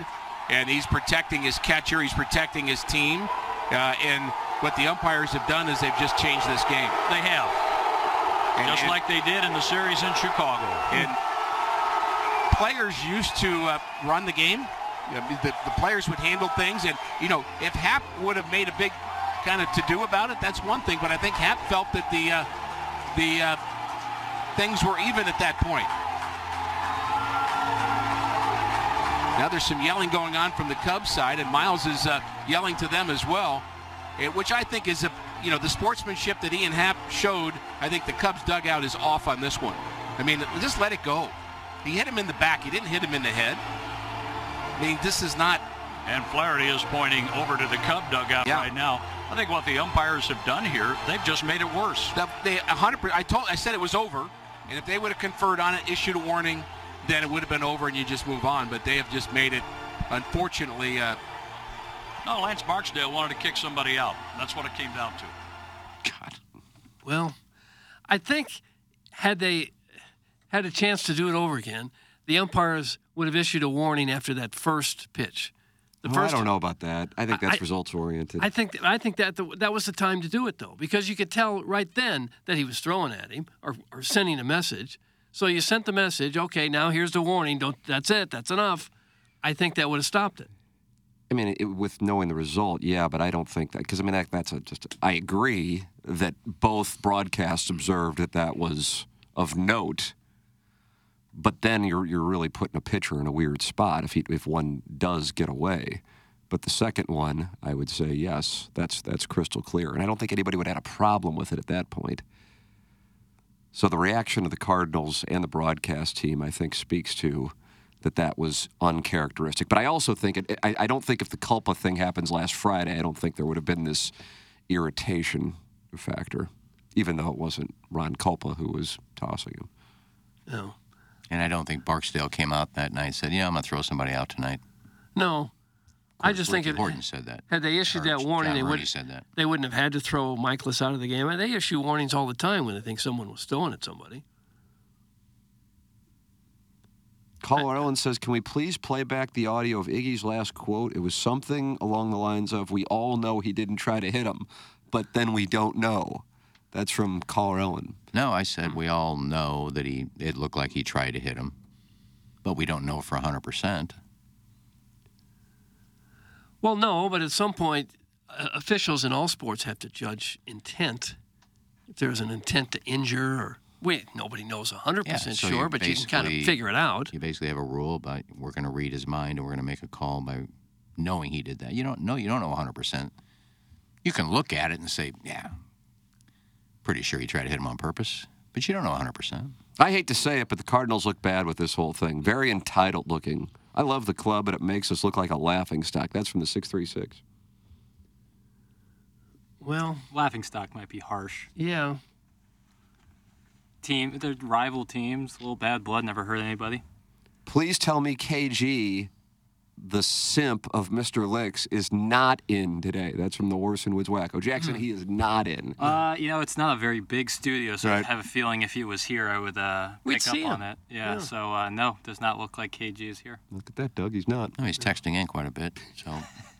and he's protecting his catcher, he's protecting his team, uh, and what the umpires have done is they've just changed this game. They have. And- Just and- like they did in the series in Chicago. And players used to uh, run the game. The, the players would handle things, and you know, if Happ would have made a big kind of to do about it, that's one thing. But I think Happ felt that the uh, the uh, things were even at that point. Now there's some yelling going on from the Cubs side, and Miles is uh, yelling to them as well, eh, which I think is a you know the sportsmanship that Ian Happ showed. I think the Cubs dugout is off on this one. I mean, just let it go. He hit him in the back. He didn't hit him in the head. I mean, this is not. And Flaherty is pointing over to the Cub dugout Yeah. right now. I think what the umpires have done here, they've just made it worse. That they 100. I told. I said it was over, and if they would have conferred on it, issued a warning, then it would have been over, and you just move on. But they have just made it. Unfortunately, uh, No, Lance Barksdale wanted to kick somebody out. That's what it came down to. God. Well, I think had they had a chance to do it over again, the umpires would have issued a warning after that first pitch. The Well, I don't know about that. I think that's I- results oriented. I think I think that the, that was the time to do it though, because you could tell right then that he was throwing at him or, or sending a message. So you sent the message. Okay, now here's the warning. Don't. That's it. That's enough. I think that would have stopped it. I mean, it, with knowing the result, yeah, but I don't think that because I mean that, that's a, just. I agree that both broadcasts observed that that was of note, but then you're you're really putting a pitcher in a weird spot if he, if one does get away. But the second one, I would say yes, that's that's crystal clear, and I don't think anybody would have had a problem with it at that point. So the reaction of the Cardinals and the broadcast team, I think, speaks to that that was uncharacteristic. But I also think it, I, I don't think if the Kulpa thing happens last Friday, I don't think there would have been this irritation factor, even though it wasn't Ron Kulpa who was tossing him. No. And I don't think Barksdale came out that night and said, "Yeah, I'm gonna throw somebody out tonight." No, I just think Ricky it, Horton said that. had they issued Or that warning, John they Rooney would said that. they wouldn't have had to throw Mikolas out of the game. They issue warnings all the time when they think someone was throwing at somebody. Caller Ellen says, "Can we please play back the audio of Iggy's last quote? It was something along the lines of, "We all know he didn't try to hit him, but then we don't know." That's from Caller Ellen. No, I said we all know that he. It looked like he tried to hit him, but we don't know for hundred percent. Well, no, but at some point, uh, officials in all sports have to judge intent. If there's an intent to injure, or wait, nobody knows 100% Yeah, so sure, but you can kind of figure it out. You basically have a rule about we're going to read his mind and we're going to make a call by knowing he did that. You don't know. You don't know 100. percent You can look at it and say, "Yeah, pretty sure he tried to hit him on purpose," but you don't know 100. percent I hate to say it, but the Cardinals look bad with this whole thing. Very entitled looking. I love the club, but it makes us look like a laughing stock. That's from the 636. Well, laughing stock might be harsh. Yeah. Team, they're rival teams. A little bad blood never hurt anybody. Please tell me KG, the simp of Mr. Licks, is not in today. That's from the Warson Woods Wacko. Jackson, he is not in. Uh, you know, it's not a very big studio, so I have a feeling if he was here, I would uh, We'd pick up see on it. Yeah. Yeah. So uh, no, does not look like KG is here. Look at that, Doug. He's not. No, he's texting in quite a bit. So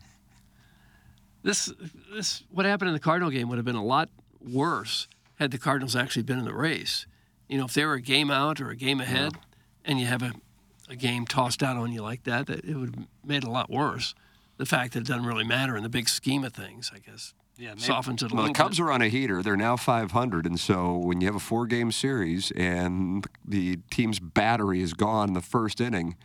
This, this, what happened in the Cardinal game would have been a lot worse had the Cardinals actually been in the race. You know, if they were a game out or a game ahead, and you have a, a game tossed out on you like that, that it would have made it a lot worse. The fact that it doesn't really matter in the big scheme of things, I guess, Yeah, maybe- softens it a Well, little the Cubs are on a heater. They're now 500, and so when you have a four-game series and the team's battery is gone in the first inning,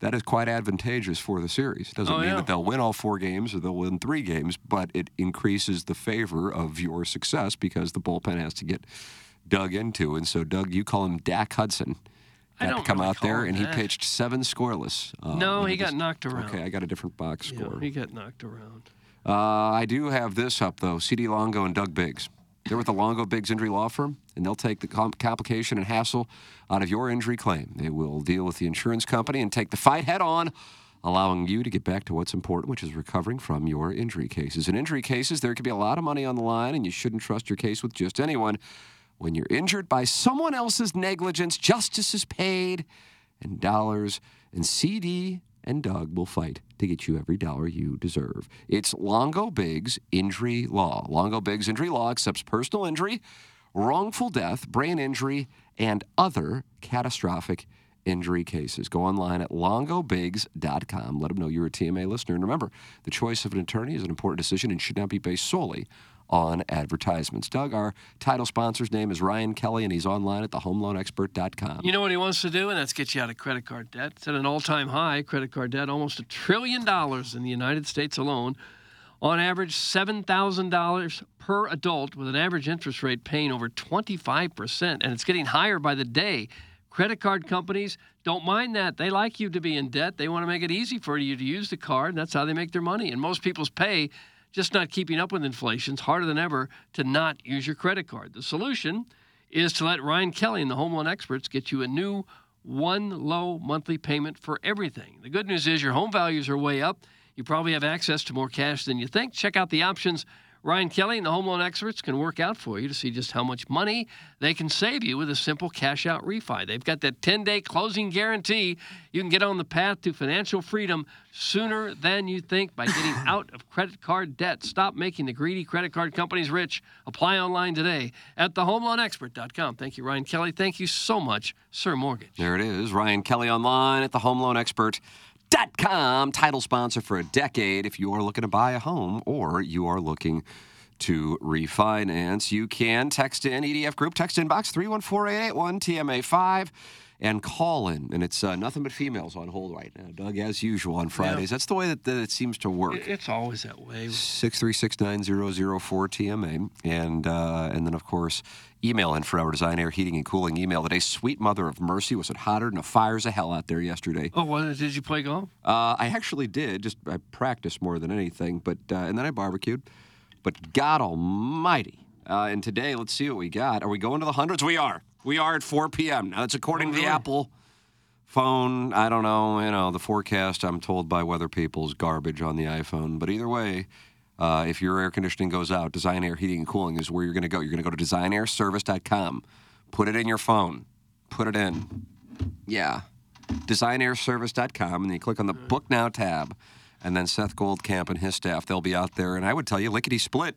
that is quite advantageous for the series. Doesn't Oh, mean yeah. that they'll win all four games or they'll win three games, but it increases the favor of your success because the bullpen has to get dug into. And so, Doug, you call him Dak Hudson. Had to come really out there, and he pitched seven scoreless. uh, No, he got knocked around. Okay, I got a different box Yeah, score. he got knocked around. Uh, I do have this up though. CD Longo and Doug Biggs. They're with the Longo Biggs Injury Law Firm, and they'll take the com- complication and hassle out of your injury claim. They will deal with the insurance company and take the fight head on, allowing you to get back to what's important, which is recovering from your injury cases. In injury cases, there could be a lot of money on the line, and you shouldn't trust your case with just anyone. When you're injured by someone else's negligence, justice is paid and dollars, and CD and Doug will fight to get you every dollar you deserve. It's Longo Biggs Injury Law. Longo Biggs Injury Law accepts personal injury, wrongful death, brain injury, and other catastrophic injury cases. Go online at longobiggs.com. Let them know you're a TMA listener. And remember, the choice of an attorney is an important decision and should not be based solely on advertisements. Doug, our title sponsor's name is Ryan Kelly, and he's online at thehomeloanexpert.com. You know what he wants to do, and that's get you out of credit card debt. It's at an all-time high. Credit card debt, almost a trillion dollars in the United States alone. On average, seven thousand dollars per adult, with an average interest rate paying over twenty-five percent, and it's getting higher by the day. Credit card companies don't mind that. They like you to be in debt. They want to make it easy for you to use the card, and that's how they make their money. And most people's pay just not keeping up with inflation. It's harder than ever to not use your credit card. The solution is to let Ryan Kelly and the Home Loan Experts get you a new one low monthly payment for everything. The good news is your home values are way up. You probably have access to more cash than you think. Check out the options Ryan Kelly and the Home Loan Experts can work out for you to see just how much money they can save you with a simple cash out refi. They've got that 10 day closing guarantee. You can get on the path to financial freedom sooner than you think by getting out of credit card debt. Stop making the greedy credit card companies rich. Apply online today at thehomeloanexpert.com. Thank you, Ryan Kelly. Thank you so much, Sir Mortgage. There it is. Ryan Kelly online at thehomeloanexpert.com. Title sponsor for a decade. If you are looking to buy a home or you are looking to refinance, you can text in EDF Group, text inbox 314 TMA5 and call in. And it's uh, nothing but females on hold right now, Doug, as usual on Fridays. That's the way that, that it seems to work. It- It's always that way. Six three six nine zero zero four TMA, and uh, and then of course email in for our design, air, heating, and cooling email today. Sweet mother of mercy, was it hotter than a fires of hell out there yesterday? Oh, what, did you play golf? Uh, I actually did. Just I practiced more than anything, but uh, and then I barbecued. But God Almighty! Uh, and today, let's see what we got. Are we going to the hundreds? We are. We are at 4 p.m. Now that's according to the Apple phone. I don't know. You know the forecast. I'm told by weather people is garbage on the iPhone. But either way, uh, if your air conditioning goes out, Design Air Heating and Cooling is where you're going to go. You're going to go to designairservice.com. Put it in your phone. Put it in. Yeah. designairservice.com, and then you click on the Book Now tab. And then Seth Goldcamp and his staff, they'll be out there. And I would tell you, lickety split,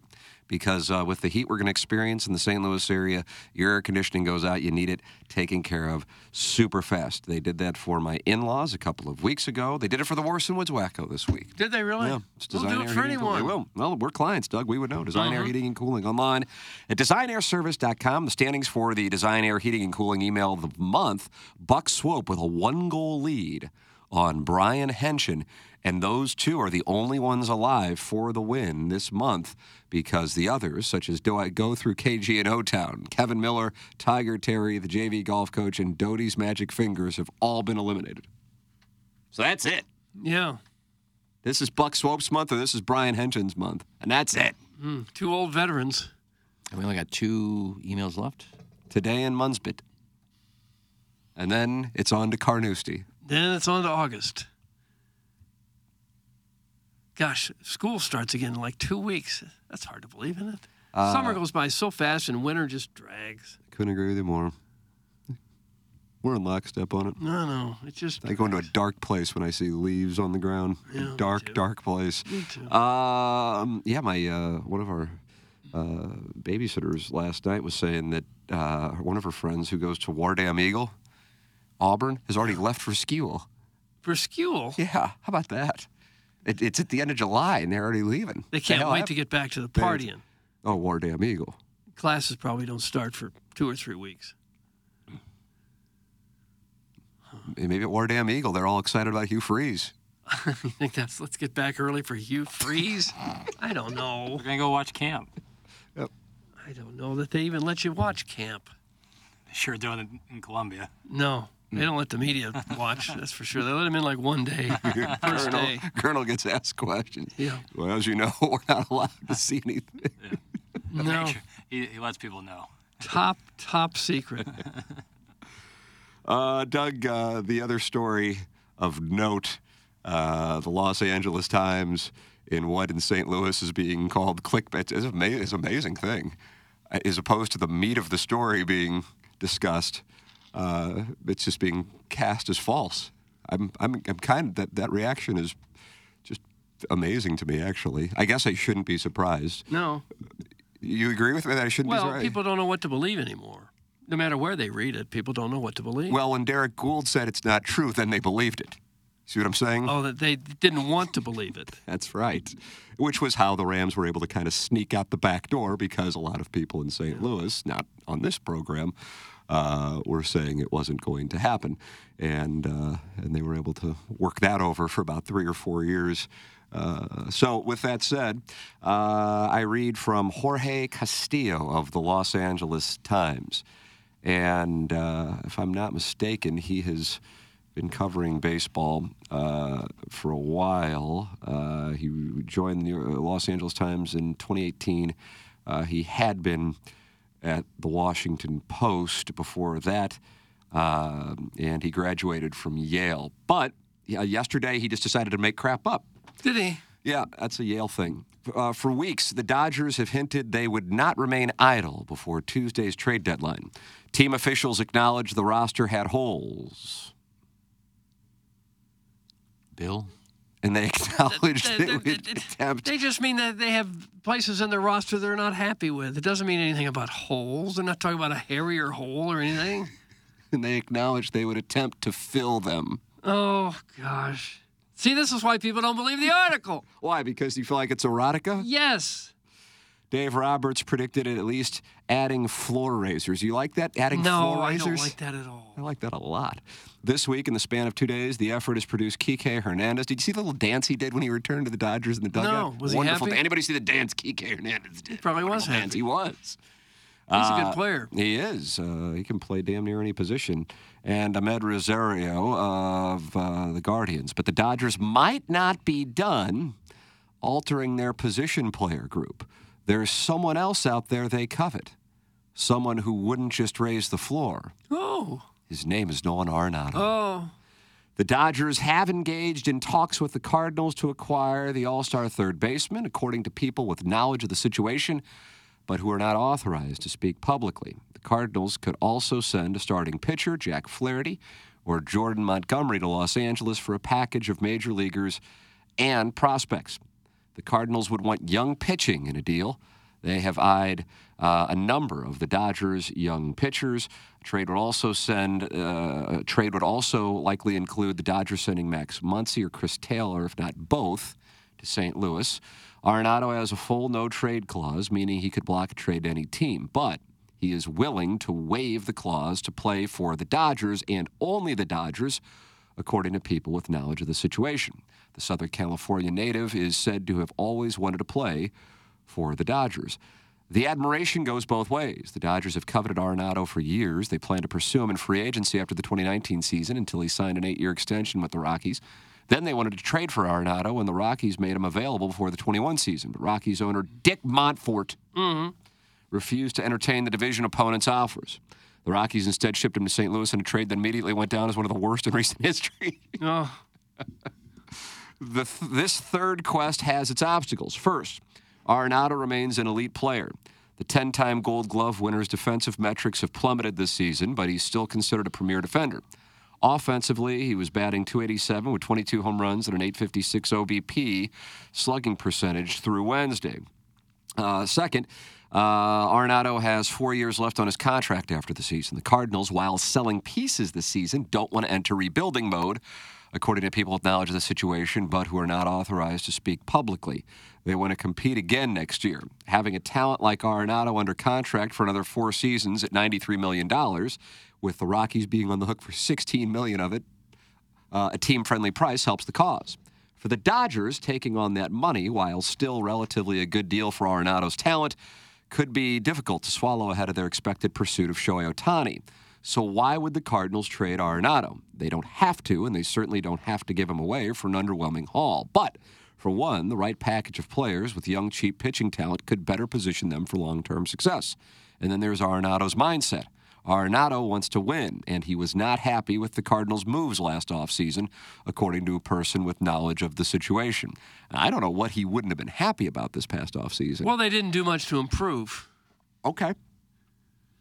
because uh, with the heat we're going to experience in the St. Louis area, your air conditioning goes out. You need it taken care of super fast. They did that for my in laws a couple of weeks ago. They did it for the Warson Woods Wacko this week. Did they really? Yeah, it's They'll do it Air for anyone. They will. Well, we're clients, Doug. We would know. Design Air Mhm. Heating and Cooling online at designairservice.com. The standings for the Design Air Heating and Cooling email of the month Buck Swope with a one goal lead on Brian Henshin. And those two are the only ones alive for the win this month because the others, such as Do I Go Through KG and O Town, Kevin Miller, Tiger Terry, the JV golf coach, and Doty's Magic Fingers have all been eliminated. So that's it. Yeah. This is Buck Swope's month, or this is Brian Henshin's month, and that's it. Mm, two old veterans. And we only got two emails left. Today in Munsbit. And then it's on to Carnoustie. Then it's on to August. Gosh, school starts again in like two weeks. That's hard to believe, isn't it? Uh, Summer goes by so fast and winter just drags. Couldn't agree with you more. We're in lockstep on it. No, no, it's just. I go into a dark place when I see leaves on the ground. Yeah, dark, dark place. Me too. Um, yeah, my uh, one of our uh, babysitters last night was saying that uh, one of her friends who goes to War Damn Eagle, Auburn, has already left for school. For school? Yeah, how about that? It, it's at the end of July and they're already leaving. They can't hell wait have- to get back to the partying. Oh, War Damn Eagle. Classes probably don't start for two or three weeks. Maybe at War Damn Eagle, they're all excited about Hugh Freeze. you think that's let's get back early for Hugh Freeze? I don't know. We're gonna go watch camp. Yep. I don't know that they even let you watch camp. They sure do it in Columbia. No, they don't let the media watch. That's for sure. They let them in like one day, first Colonel, day. Colonel gets asked questions. Yeah. Well, as you know, we're not allowed to see anything. No, He, he lets people know. top top secret. Uh, Doug, uh, the other story of note, uh, the Los Angeles Times in what in St. Louis is being called clickbait is ama- an amazing thing, uh, as opposed to the meat of the story being discussed. Uh, it's just being cast as false. I'm, I'm, I'm kind of that that reaction is just amazing to me. Actually, I guess I shouldn't be surprised. No. You agree with me that I shouldn't be Well, surprised? people don't know what to believe anymore. No matter where they read it, people don't know what to believe. Well, when Derrick Goold said it's not true, then they believed it. See what I'm saying? oh, that they didn't want to believe it. That's right. Which was how the Rams were able to kind of sneak out the back door because a lot of people in St. Louis, not on this program, uh, were saying it wasn't going to happen, and uh, and they were able to work that over for about three or four years. Uh, so, with that said, uh, I read from Jorge Castillo of the Los Angeles Times, and uh, if I'm not mistaken, he has been covering baseball uh, for a while. Uh, he joined the Los Angeles Times in 2018. Uh, he had been at the Washington Post before that, uh, and he graduated from Yale. But uh, yesterday, he just decided to make crap up. Did he? Yeah, that's a Yale thing. Uh, for weeks, the Dodgers have hinted they would not remain idle before Tuesday's trade deadline. Team officials acknowledged the roster had holes. Bill? And they acknowledged they would attempt. They just mean that they have places in their roster they're not happy with. It doesn't mean anything about holes. They're not talking about a hairier hole or anything. And they acknowledged they would attempt to fill them. Oh, gosh. See, this is why people don't believe the article. Why? Because you feel like it's erotica? Yes. Dave Roberts predicted at least adding floor raisers. You like that? Adding No, floor raisers? No, I don't like that at all. I like that a lot. This week, in the span of two days, the effort has produced Kike Hernandez. Did you see the little dance he did when he returned to the Dodgers in the dugout? No. Was he Wonderful. happy? Anybody see the dance Kike Hernandez did? Probably was dance. happy. He was. He's a Uh, good player. He is. Uh, he can play damn near any position. And Amed Rosario of uh, the Guardians. But the Dodgers might not be done altering their position player group. There's someone else out there they covet. Someone who wouldn't just raise the floor. Oh. His name is Nolan Arenado. Oh. The Dodgers have engaged in talks with the Cardinals to acquire the All Star third baseman, according to people with knowledge of the situation, but who are not authorized to speak publicly. The Cardinals could also send a starting pitcher, Jack Flaherty, or Jordan Montgomery to Los Angeles for a package of major leaguers and prospects. The Cardinals would want young pitching in a deal. They have eyed uh, a number of the Dodgers' young pitchers. Trade would also send. Uh, trade would also likely include the Dodgers sending Max Muncy or Chris Taylor, if not both, to St. Louis. Arenado has a full no trade clause, meaning he could block a trade to any team, but he is willing to waive the clause to play for the Dodgers and only the Dodgers, according to people with knowledge of the situation. The Southern California native is said to have always wanted to play for the Dodgers. The admiration goes both ways. The Dodgers have coveted Arenado for years. They plan to pursue him in free agency after the 2019 season until he signed an eight year extension with the Rockies. Then they wanted to trade for Arenado, and the Rockies made him available before the 21 season. But Rockies owner Dick Monfort Mm-hmm. refused to entertain the division opponent's offers. The Rockies instead shipped him to St. Louis in a trade that immediately went down as one of the worst in recent history. Oh. The th- this third quest has its obstacles. First, Arenado remains an elite player. The 10 time Gold Glove winner's defensive metrics have plummeted this season, but he's still considered a premier defender. Offensively, he was batting 287 with 22 home runs and an 856 OBP slugging percentage through Wednesday. Uh, second, uh, Arenado has four years left on his contract after the season. The Cardinals, while selling pieces this season, don't want to enter rebuilding mode, according to people with knowledge of the situation, but who are not authorized to speak publicly. They want to compete again next year. Having a talent like Arenado under contract for another four seasons at $93 million, with the Rockies being on the hook for 16 million of it, uh, a team friendly price helps the cause. For the Dodgers, taking on that money, while still relatively a good deal for Arenado's talent, could be difficult to swallow ahead of their expected pursuit of Shohei Ohtani. So, why would the Cardinals trade Arenado? They don't have to, and they certainly don't have to give him away for an underwhelming haul. But for one, the right package of players with young, cheap pitching talent could better position them for long term success. And then there's Arenado's mindset. Arenado wants to win, and he was not happy with the Cardinals' moves last offseason, according to a person with knowledge of the situation. I don't know what he wouldn't have been happy about this past offseason. Well, they didn't do much to improve. Okay.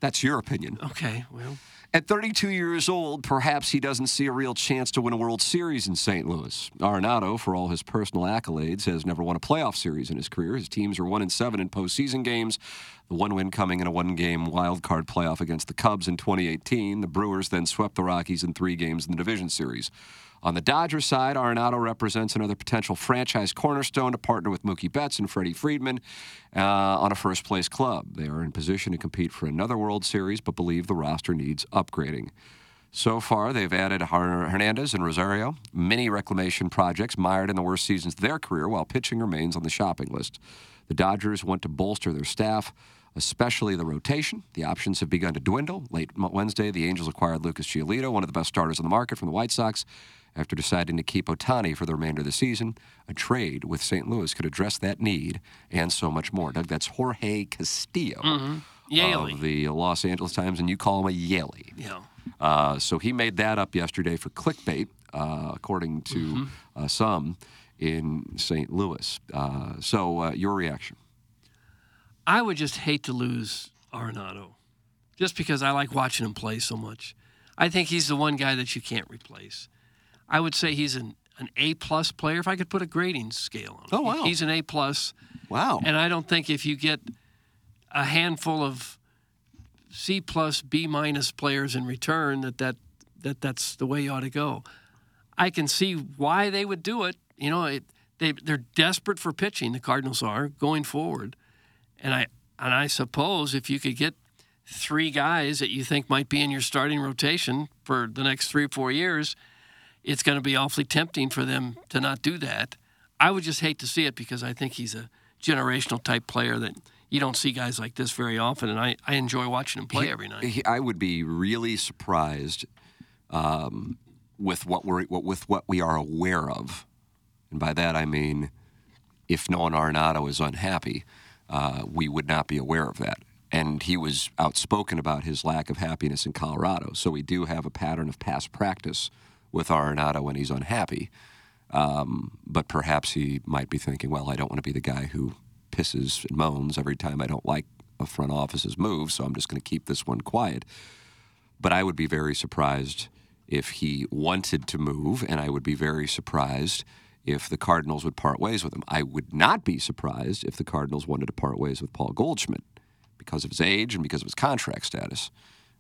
That's your opinion. Okay, well. At 32 years old, perhaps he doesn't see a real chance to win a World Series in St. Louis. Arenado, for all his personal accolades, has never won a playoff series in his career. His teams are one and seven in postseason games. The one win coming in a one-game wild card playoff against the Cubs in 2018. The Brewers then swept the Rockies in three games in the division series. On the Dodgers side, Arenado represents another potential franchise cornerstone to partner with Mookie Betts and Freddie Freeman uh, on a first place club. They are in position to compete for another World Series, but believe the roster needs upgrading. So far, they've added Hernandez and Rosario, many reclamation projects mired in the worst seasons of their career, while pitching remains on the shopping list. The Dodgers want to bolster their staff, especially the rotation. The options have begun to dwindle. Late Wednesday, the Angels acquired Lucas Giolito, one of the best starters on the market from the White Sox, after deciding to keep Ohtani for the remainder of the season. A trade with St. Louis could address that need and so much more. Doug, that's Jorge Castillo Mhm. Of the Los Angeles Times, and you call him a Yaley. Yeah. Uh, so he made that up yesterday for clickbait, uh, according to Mm-hmm. uh, some in St. Louis. Uh, so uh, your reaction? I would just hate to lose Arenado, just because I like watching him play so much. I think he's the one guy that you can't replace. I would say he's an, an A plus player if I could put a grading scale on him. Oh, wow. He's an A plus. Wow. And I don't think if you get a handful of C plus B minus players in return that, that that that's the way you ought to go. I can see why they would do it. You know, it, they they're desperate for pitching. The Cardinals are going forward, and I and I suppose if you could get three guys that you think might be in your starting rotation for the next three or four years, it's going to be awfully tempting for them to not do that. I would just hate to see it because I think he's a generational type player that you don't see guys like this very often, and I, I enjoy watching him play He- every night. he- I would be really surprised um, with what we're with what we are aware of, and by that I mean, if Nolan Arenado is unhappy, uh, we would not be aware of that. And he was outspoken about his lack of happiness in Colorado, so we do have a pattern of past practice with Arenado when he's unhappy. Um, but perhaps he might be thinking, well, I don't want to be the guy who pisses and moans every time I don't like a front office's move, so I'm just going to keep this one quiet. But I would be very surprised if he wanted to move, and I would be very surprised if the Cardinals would part ways with him. I would not be surprised if the Cardinals wanted to part ways with Paul Goldschmidt because of his age and because of his contract status.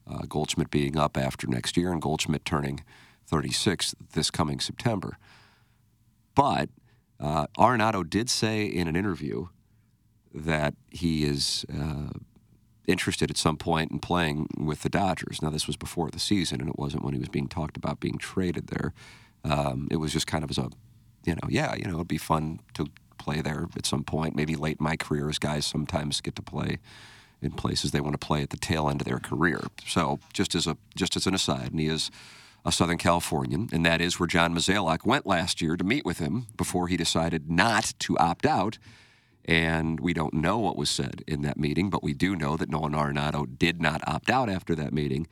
Uh, Goldschmidt being up after next year, and Goldschmidt turning 36 this coming September. But uh, Arenado did say in an interview that he is uh, interested at some point in playing with the Dodgers. Now, this was before the season, and it wasn't when he was being talked about being traded there. Um, it was just kind of as a, you know, yeah, you know, it'd be fun to play there at some point. Maybe late in my career, as guys sometimes get to play in places they want to play at the tail end of their career. So, just as a just as an aside, and he is a Southern Californian, and that is where John Mozeliak went last year to meet with him before he decided not to opt out. And we don't know what was said in that meeting, but we do know that Nolan Arenado did not opt out after that meeting.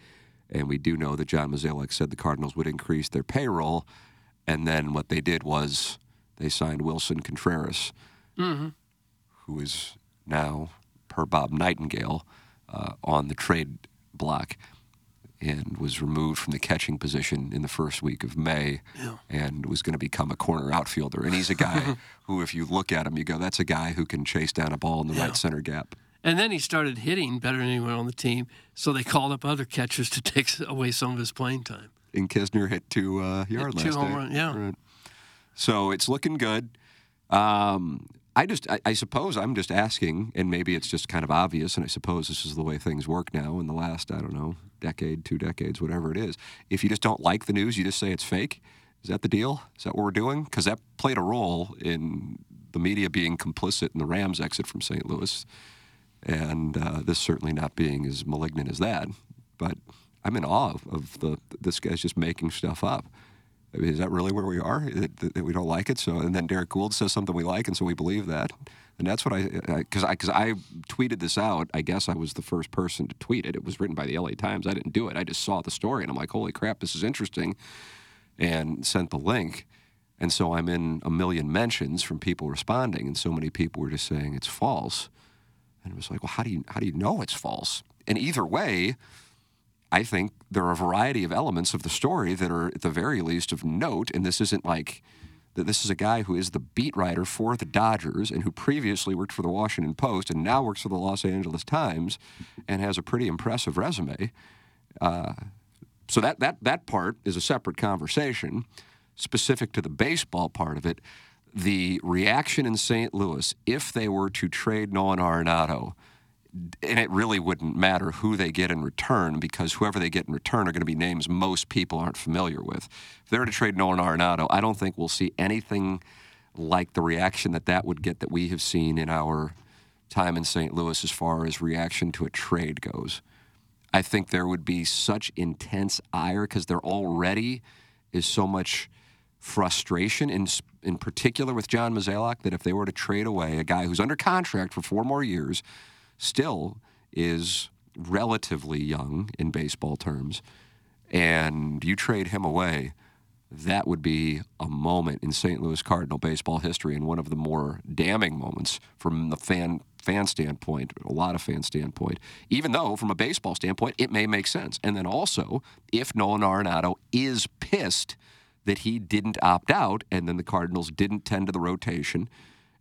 And we do know that John Mozeliak said the Cardinals would increase their payroll. And then what they did was they signed Willson Contreras, Mm-hmm. who is now, per Bob Nightingale, uh, on the trade block and was removed from the catching position in the first week of May and was going to become a corner outfielder. And he's a guy who, if you look at him, you go, that's a guy who can chase down a ball in the Yeah. right center gap. And then he started hitting better than anyone on the team, so they called up other catchers to take away some of his playing time. And Knizner hit two uh, yard two last home day. run- yeah. Right. So it's looking good. Um, I just, I, I suppose I'm just asking, and maybe it's just kind of obvious, and I suppose this is the way things work now in the last, I don't know, decade, two decades, whatever it is. If you just don't like the news, you just say it's fake. Is that the deal? Is that what we're doing? Because that played a role in the media being complicit in the Rams exit from St. Louis, and uh, this certainly not being as malignant as that. But I'm in awe of, of the this guy's just making stuff up. I mean, is that really where we are? That, that- we don't like it? So, and then Derrick Goold says something we like, and so we believe that. And that's what I, because I, because I tweeted this out. I guess I was the first person to tweet it. It was written by the LA Times. I didn't do it. I just saw the story, and I'm like, holy crap, this is interesting, and sent the link. And so I'm in a million mentions from people responding, and so many people were just saying it's false. And it was like, well, how do you how do you know it's false? And either way, I think there are a variety of elements of the story that are at the very least of note, and this isn't like that this is a guy who is the beat writer for the Dodgers and who previously worked for the Washington Post and now works for the Los Angeles Times and has a pretty impressive resume. Uh, so that that that part is a separate conversation. Specific to the baseball part of it, the reaction in St. Louis, if they were to trade Nolan Arenado, and it really wouldn't matter who they get in return because whoever they get in return are going to be names most people aren't familiar with. If they were to trade Nolan Arenado, I don't think we'll see anything like the reaction that that would get that we have seen in our time in St. Louis as far as reaction to a trade goes. I think there would be such intense ire because there already is so much frustration in in particular with John Mozeliak that if they were to trade away a guy who's under contract for four more years, still is relatively young in baseball terms, and you trade him away, that would be a moment in St. Louis Cardinal baseball history and one of the more damning moments from the fan fan standpoint, a lot of fan standpoint. Even though from a baseball standpoint it may make sense. And then also, if Nolan Arenado is pissed that he didn't opt out and then the Cardinals didn't tend to the rotation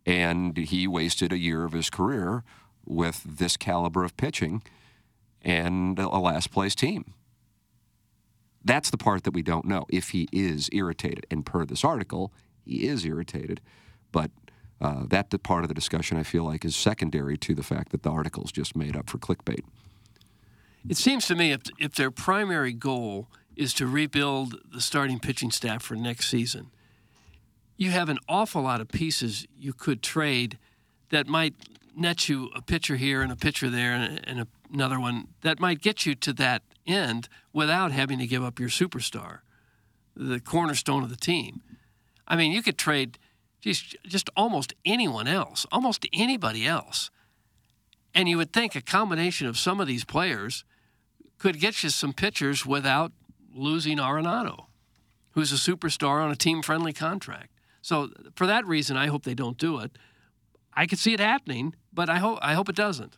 and he wasted a year of his career with this caliber of pitching and a last place team. That's the part that we don't know. If he is irritated, and per this article, he is irritated, but uh, that part of the discussion I feel like is secondary to the fact that the article's just made up for clickbait. It seems to me if, if their primary goal is to rebuild the starting pitching staff for next season, you have an awful lot of pieces you could trade that might net you a pitcher here and a pitcher there and, and another one that might get you to that end without having to give up your superstar, the cornerstone of the team. I mean, you could trade just, just almost anyone else, almost anybody else. And you would think a combination of some of these players could get you some pitchers without losing Arenado, who's a superstar on a team friendly contract. So for that reason, I hope they don't do it. I could see it happening, but I hope I hope it doesn't.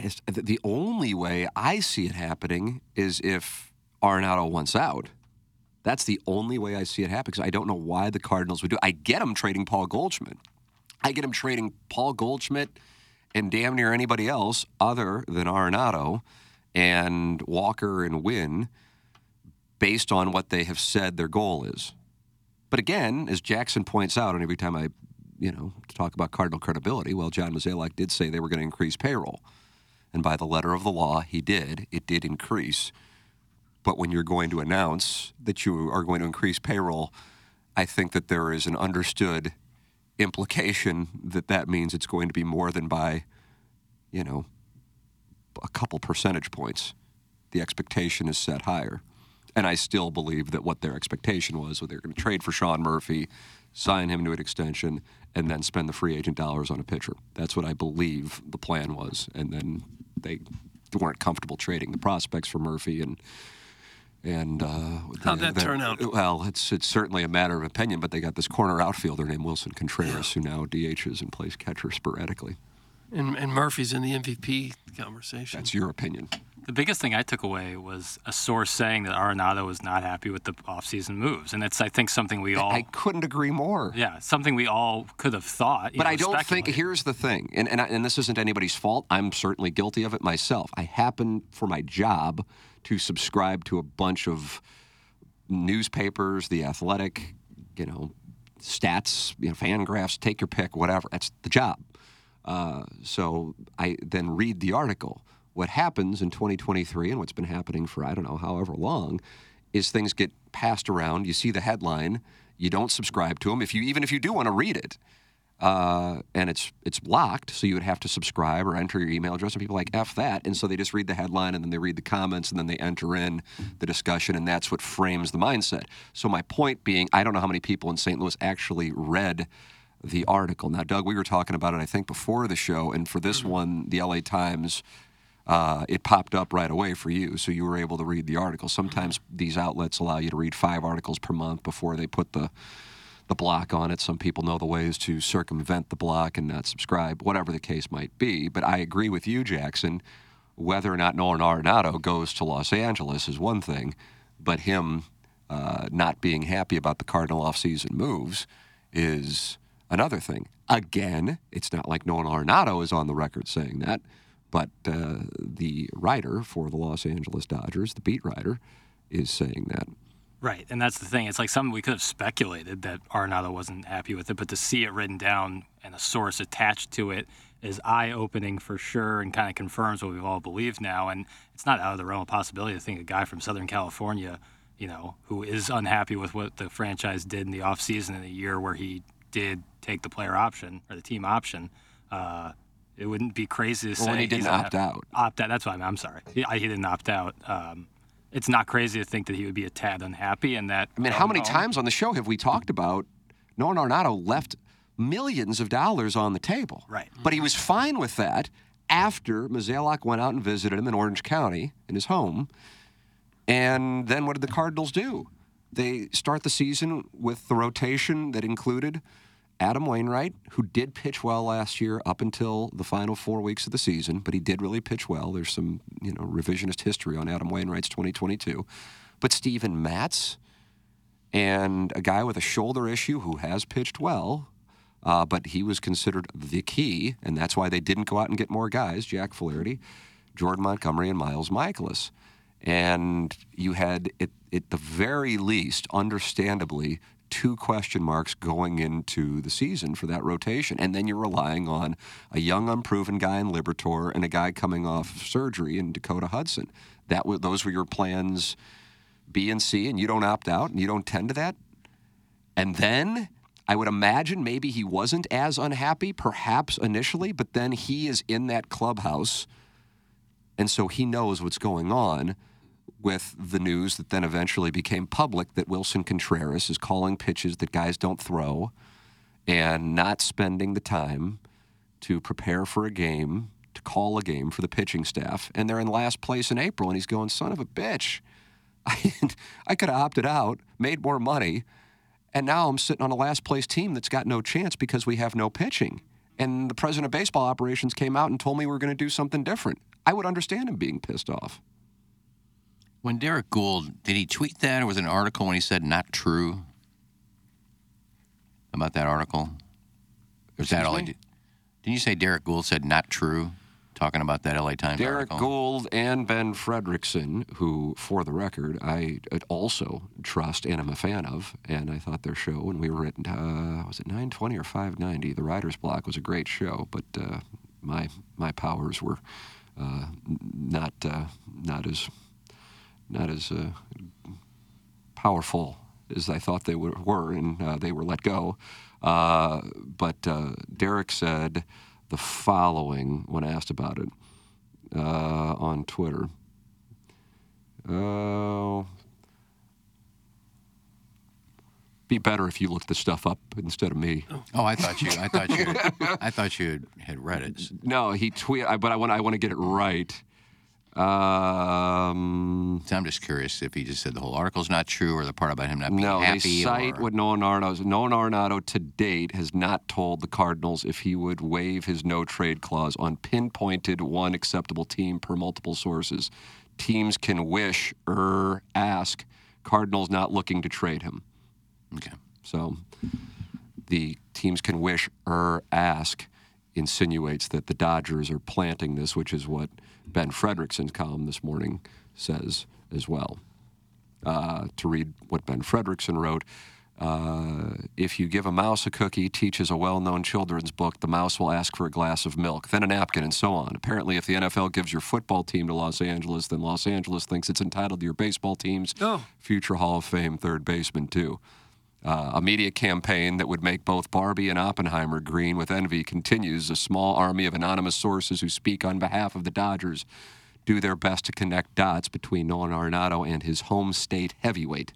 Just, the only way I see it happening is if Arenado wants out. That's the only way I see it happen because I don't know why the Cardinals would do. It. I get them trading Paul Goldschmidt. I get them trading Paul Goldschmidt and damn near anybody else other than Arenado and Walker and Winn based on what they have said their goal is. But again, as Jackson points out, and every time I, you know, to talk about Cardinal credibility, well, John Mozeliak did say they were going to increase payroll. And by the letter of the law, he did. It did increase. But when you're going to announce that you are going to increase payroll, I think that there is an understood implication that that means it's going to be more than by, you know, a couple percentage points. The expectation is set higher. And I still believe that what their expectation was, what they were going to trade for Sean Murphy, sign him to an extension, and then spend the free agent dollars on a pitcher. That's what I believe the plan was. And then they weren't comfortable trading the prospects for Murphy and and uh, how'd that turn out? Well, it's it's certainly a matter of opinion, but they got this corner outfielder named Willson Contreras who now DHs and plays catcher sporadically. And, and Murphy's in the MVP conversation. That's your opinion. The biggest thing I took away was a source saying that Arenado was not happy with the offseason moves, and it's I think something we all I couldn't agree more. Yeah, something we all could have thought. But know, I don't think here's the thing, and and, I, and this isn't anybody's fault. I'm certainly guilty of it myself. I happen for my job to subscribe to a bunch of newspapers, The Athletic, you know, stats, you know, FanGraphs, take your pick, whatever. That's the job. Uh, so I then read the article. What happens in 2023 and what's been happening for I don't know however long is things get passed around. You see the headline, you don't subscribe to them. If you even if you do want to read it, uh, and it's it's blocked, so you would have to subscribe or enter your email address. And people are like f that, and so they just read the headline and then they read the comments and then they enter in the discussion, and that's what frames the mindset. So my point being, I don't know how many people in St. Louis actually read the article. Now, Doug, we were talking about it, I think, before the show, and for this one, the LA Times. Uh, it popped up right away for you, so you were able to read the article. Sometimes these outlets allow you to read five articles per month before they put the the block on it. Some people know the ways to circumvent the block and not subscribe, whatever the case might be. But I agree with you, Jackson. whether or not Nolan Arenado goes to Los Angeles is one thing, but him uh, not being happy about the Cardinal offseason moves is another thing. Again, it's not like Nolan Arenado is on the record saying that, but uh, the writer for the Los Angeles Dodgers, the beat writer, is saying that. Right, and that's the thing. It's like something we could have speculated that Arenado wasn't happy with it, but to see it written down and a source attached to it is eye-opening for sure, and kind of confirms what we've all believed now. And it's not out of the realm of possibility to think a guy from Southern California, you know, who is unhappy with what the franchise did in the offseason in a year where he did take the player option or the team option. Uh, it wouldn't be crazy to Well, say when he didn't opt out. Opt out. That's why I'm, I'm sorry. He, I, he didn't opt out. Um, it's not crazy to think that he would be a tad unhappy, and that. I mean, how many times on the show have we talked about Nolan Arenado left millions of dollars on the table? Right. But he was fine with that after Mozeliak went out and visited him in Orange County in his home. And then what did the Cardinals do? They start the season with the rotation that included Adam Wainwright, who did pitch well last year up until the final four weeks of the season, but he did really pitch well. There's some, you know, revisionist history on Adam Wainwright's 2022. But Steven Matz and a guy with a shoulder issue who has pitched well, uh, but he was considered the key, and that's why they didn't go out and get more guys. Jack Flaherty, Jordan Montgomery, and Miles Mikolas. And you had, at, at the very least, understandably, two question marks going into the season for that rotation. And then you're relying on a young, unproven guy in Liberatore and a guy coming off surgery in Dakota Hudson. That w- those were your plans B and C, and you don't opt out and you don't tend to that. And then I would imagine maybe he wasn't as unhappy, perhaps initially, but then he is in that clubhouse. And so he knows what's going on with the news that then eventually became public that Willson Contreras is calling pitches that guys don't throw and not spending the time to prepare for a game, to call a game for the pitching staff. And they're in last place in April, and he's going, son of a bitch. I, I could have opted out, made more money, and now I'm sitting on a last place team that's got no chance because we have no pitching. And the president of baseball operations came out and told me we are going to do something different. I would understand him being pissed off. When Derrick Goold, did he tweet that or was it an article when he said not true about that article? Or is that all he did? Didn't you say Derrick Goold said not true talking about that LA Times Derrick article? Goold and Ben Frederickson, who, for the record, I also trust and am a fan of, and I thought their show when we were at uh, was it 920 or 590, the Writers Block was a great show, but uh, my my powers were uh, not uh, not as not as uh, powerful as I thought they were, were and uh, they were let go. Uh, but uh, Derrick said the following when asked about it uh, on Twitter. Oh. be better if you looked the stuff up instead of me. Oh, I thought you. I thought you. I thought you had read it. No, he tweeted, But I want. I want to get it right. Um, So I'm just curious if he just said the whole article's not true or the part about him not being no, happy. No, they cite or, what Nolan Arenado. Nolan Arenado to date has not told the Cardinals if he would waive his no trade clause on pinpointed one acceptable team per multiple sources. Teams can wish or ask. Cardinals not looking to trade him. Okay. So the teams can wish or ask insinuates that the Dodgers are planting this, which is what Ben Frederickson's column this morning says as well. Uh, to read what Ben Frederickson wrote, uh, if you give a mouse a cookie, teaches a well known children's book, the mouse will ask for a glass of milk, then a napkin, and so on. Apparently, if the NFL gives your football team to Los Angeles, then Los Angeles thinks it's entitled to your baseball team's future Hall of Fame third baseman, too. Uh, a media campaign that would make both Barbie and Oppenheimer green with envy continues. A small army of anonymous sources who speak on behalf of the Dodgers do their best to connect dots between Nolan Arenado and his home state heavyweight.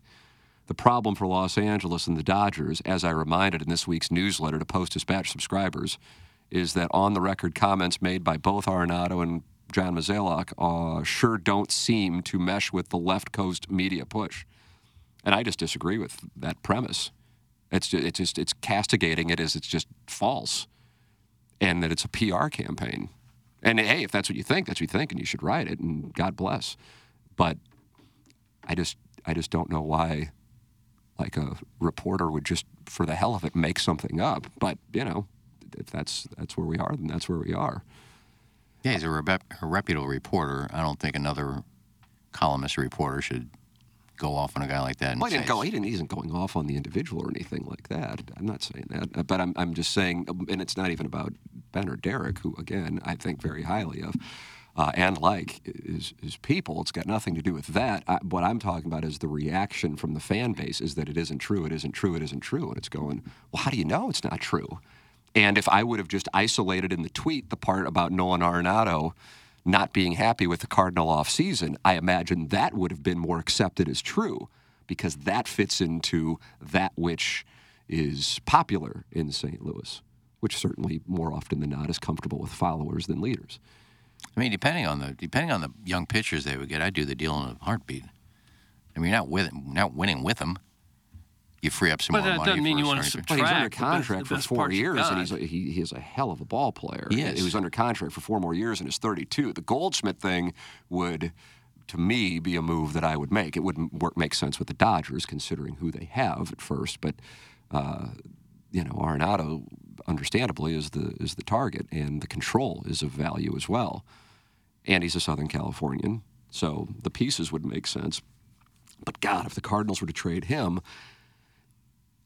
The problem for Los Angeles and the Dodgers, as I reminded in this week's newsletter to Post Dispatch subscribers, is that on the record comments made by both Arenado and John Mozeliak uh, sure don't seem to mesh with the left coast media push. And I just disagree with that premise. It's just, it's just it's castigating it as it's just false, and that it's a PR campaign And hey, if that's what you think, that's what you think, and you should write it, and God bless. But I just, I just don't know why, like a reporter would just, for the hell of it, make something up. But you know, if that's that's where we are, then that's where we are. Yeah, he's a, rep- a reputable reporter. I don't think another columnist or reporter should go off on a guy like that. And Well, he didn't go. He didn't. He isn't going off on the individual or anything like that. I'm not saying that, Uh, but I'm. I'm just saying, and it's not even about Ben or Derrick, who again I think very highly of, uh, and like is is people. It's got nothing to do with that. I, what I'm talking about is the reaction from the fan base is that it isn't true. It isn't true. It isn't true. And it's going. Well, how do you know it's not true? And if I would have just isolated in the tweet the part about Nolan Arenado not being happy with the Cardinal offseason, I imagine that would have been more accepted as true because that fits into that which is popular in St. Louis, which certainly more often than not is comfortable with followers than leaders. I mean, depending on the depending on the young pitchers they would get, I'd do the deal in a heartbeat. I mean, you're not with not winning with them. You free up some But more that money. doesn't mean you wanna starting pitcher. But he's under Track, the best- contract the for four years, and he's a, he, he is a hell of a ball player. He He was under contract for four more years and is 32. The Goldschmidt thing would, to me, be a move that I would make. It wouldn't work, make sense with the Dodgers, considering who they have at first. But uh, you know, Arenado, understandably, is the is the target, and the control is of value as well. And he's a Southern Californian, so the pieces would make sense. But God, if the Cardinals were to trade him,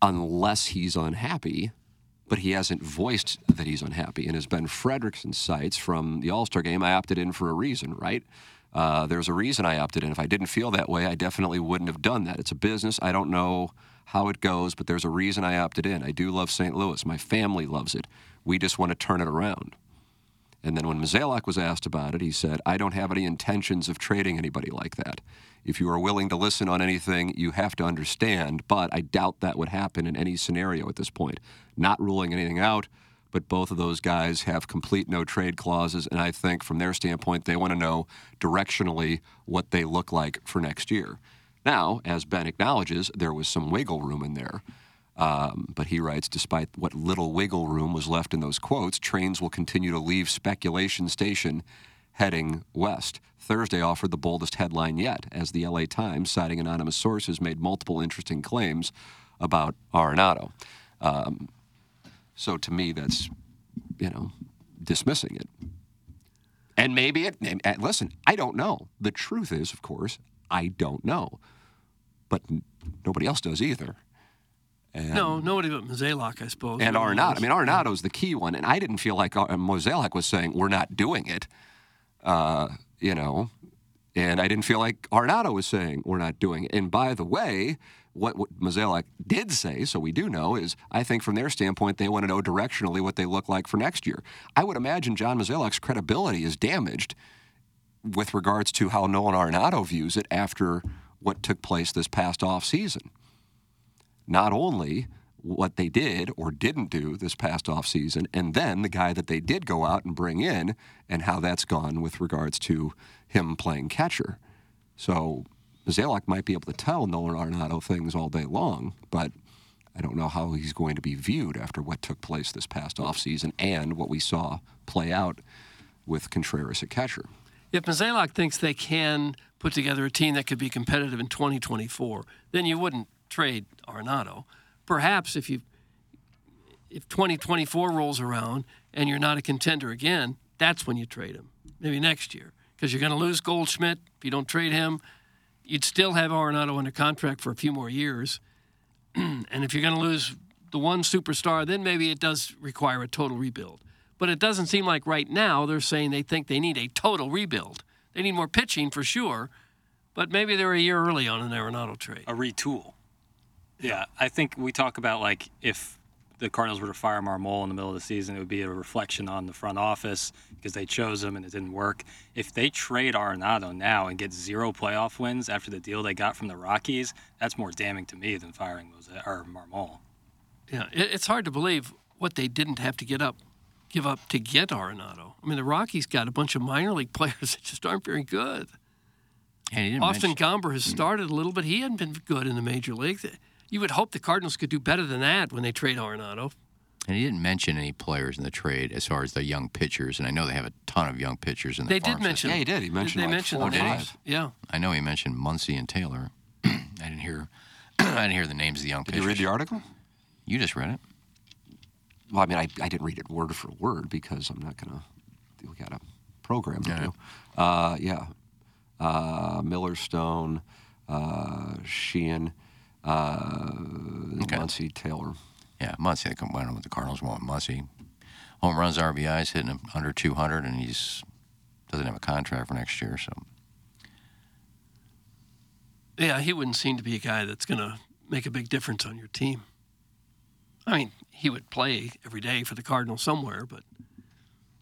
unless he's unhappy, but he hasn't voiced that he's unhappy. And as Ben Frederickson cites from the All Star game, I opted in for a reason, right? Uh, there's a reason I opted in. If I didn't feel that way, I definitely wouldn't have done that. It's a business. I don't know how it goes, but there's a reason I opted in. I do love St. Louis. My family loves it. We just want to turn it around. And then when Mozeliak was asked about it, he said, I don't have any intentions of trading anybody like that. If you are willing to listen on anything, you have to understand, but I doubt that would happen in any scenario at this point. Not ruling anything out, but both of those guys have complete no trade clauses, and I think from their standpoint, they want to know directionally what they look like for next year. Now, as Ben acknowledges, there was some wiggle room in there. Um, but he writes, despite what little wiggle room was left in those quotes, trains will continue to leave speculation station heading west. Thursday offered the boldest headline yet, as the LA Times, citing anonymous sources, made multiple interesting claims about Arenado. Um, so to me, that's, you know, dismissing it. And maybe it, and- and listen, I don't know. The truth is, of course, I don't know. But n- nobody else does either. And, No, nobody but Mozeliak, I suppose. and Arenado. I mean, Arenado's the key one. And I didn't feel like uh, was saying, we're not doing it. Uh, you know, and I didn't feel like Arenado was saying, we're not doing it. And by the way, what, what did say, so we do know, is I think from their standpoint, they want to know directionally what they look like for next year. I would imagine John Mozeliak's credibility is damaged with regards to how Nolan Arenado views it after what took place this past offseason. Not only what they did or didn't do this past offseason, and then the guy that they did go out and bring in, and how that's gone with regards to him playing catcher. So Zalak might be able to tell Nolan Arenado things all day long, but I don't know how he's going to be viewed after what took place this past offseason and what we saw play out with Contreras at catcher. If Mozeliak thinks they can put together a team that could be competitive in 2024, then you wouldn't trade Arenado. Perhaps if you if 2024 rolls around and you're not a contender again, that's when you trade him. Maybe next year, because you're going to lose Goldschmidt if you don't trade him. You'd still have Arenado under contract for a few more years, and if you're going to lose the one superstar, then maybe it does require a total rebuild. But it doesn't seem like right now they're saying they think they need a total rebuild. They need more pitching for sure, but maybe they're a year early on an Arenado trade. a retool. Yeah, I think we talk about like if the Cardinals were to fire Marmol in the middle of the season, it would be a reflection on the front office because they chose him and it didn't work. If they trade Arenado now and get zero playoff wins after the deal they got from the Rockies, that's more damning to me than firing Mose- or Marmol. Yeah, it's hard to believe what they didn't have to get up, give up to get Arenado. I mean, the Rockies got a bunch of minor league players that just aren't very good. And he didn't Austin mention- Gomber has hmm. started a little, but he hadn't been good in the major league. You would hope the Cardinals could do better than that when they trade Arenado. And he didn't mention any players in the trade as far as the young pitchers, and I know they have a ton of young pitchers in the They did farm mention. system. Yeah, he did. He mentioned They like mentioned four the five. Yeah. I know he mentioned Muncy and Taylor. I didn't hear. I didn't hear the names of the young Did pitchers. you read the article? You just read it. Well, I mean, I, I didn't read it word for word because I'm not gonna. We got a program to do. Uh, yeah, uh, Miller, Stone, uh, Sheehan, uh, Muncy, Taylor. Yeah, Muncy. I don't know the Cardinals want. Muncy. Home runs, RBIs, hitting him under 200, and he's doesn't have a contract for next year. So Yeah, he wouldn't seem to be a guy that's going to make a big difference on your team. I mean, he would play every day for the Cardinals somewhere, but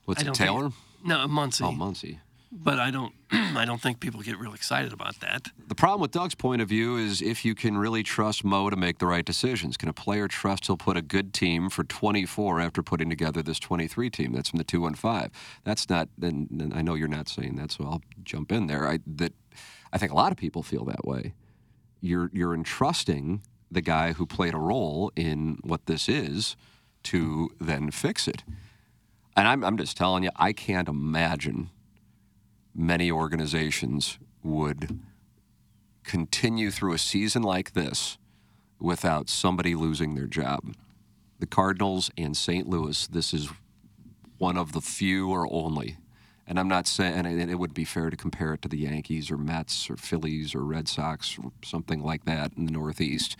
What's I it, don't think- Taylor? no, Muncy. Oh, Muncy. But I don't, I don't think people get real excited about that. The problem with Doug's point of view is if you can really trust Mo to make the right decisions. Can a player trust he'll put a good team for 24 after putting together this 23 team? That's from the 215. That's not. And I know you're not saying that, so I'll jump in there. I that I think a lot of people feel that way. You're you're entrusting the guy who played a role in what this is to then fix it. And I'm I'm just telling you, I can't imagine many organizations would continue through a season like this without somebody losing their job. The Cardinals and St. Louis, this is one of the few or only. And I'm not saying, it would be fair to compare it to the Yankees or Mets or Phillies or Red Sox or something like that in the Northeast.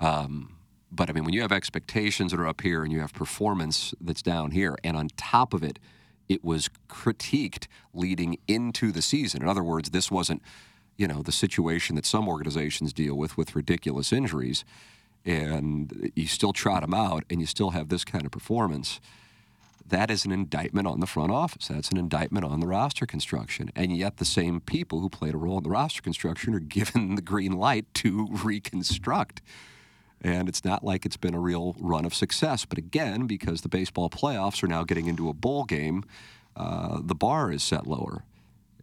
Um, but I mean, when you have expectations that are up here and you have performance that's down here, and on top of it, it was critiqued leading into the season. In other words, this wasn't, you know, the situation that some organizations deal with with ridiculous injuries, and you still trot them out, and you still have this kind of performance. That is an indictment on the front office. That's an indictment on the roster construction. And yet, the same people who played a role in the roster construction are given the green light to reconstruct. And it's not like it's been a real run of success. But again, because the baseball playoffs are now getting into a bowl game, uh, the bar is set lower.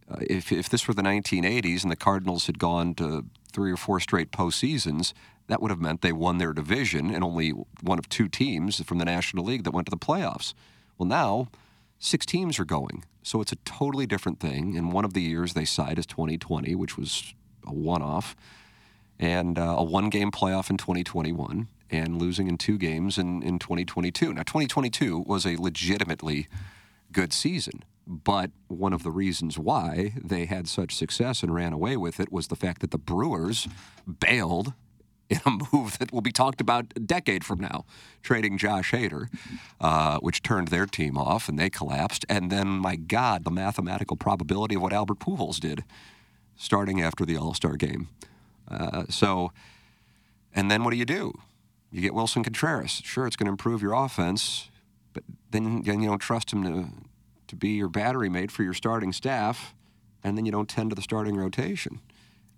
Uh, if, if this were the 1980s and the Cardinals had gone to three or four straight postseasons, that would have meant they won their division and only one of two teams from the National League that went to the playoffs. Well, now six teams are going. So it's a totally different thing. And one of the years they cite is 2020, which was a one off and uh, a one game playoff in 2021 and losing in two games in, in 2022. Now, 2022 was a legitimately good season, but one of the reasons why they had such success and ran away with it was the fact that the Brewers bailed in a move that will be talked about a decade from now, trading Josh Hader, uh, which turned their team off and they collapsed. And then, my God, the mathematical probability of what Albert Pujols did starting after the All Star game. Uh, so, and then what do you do? You get Willson Contreras. Sure, it's going to improve your offense, but then, then you don't trust him to, to be your battery mate for your starting staff, and then you don't tend to the starting rotation.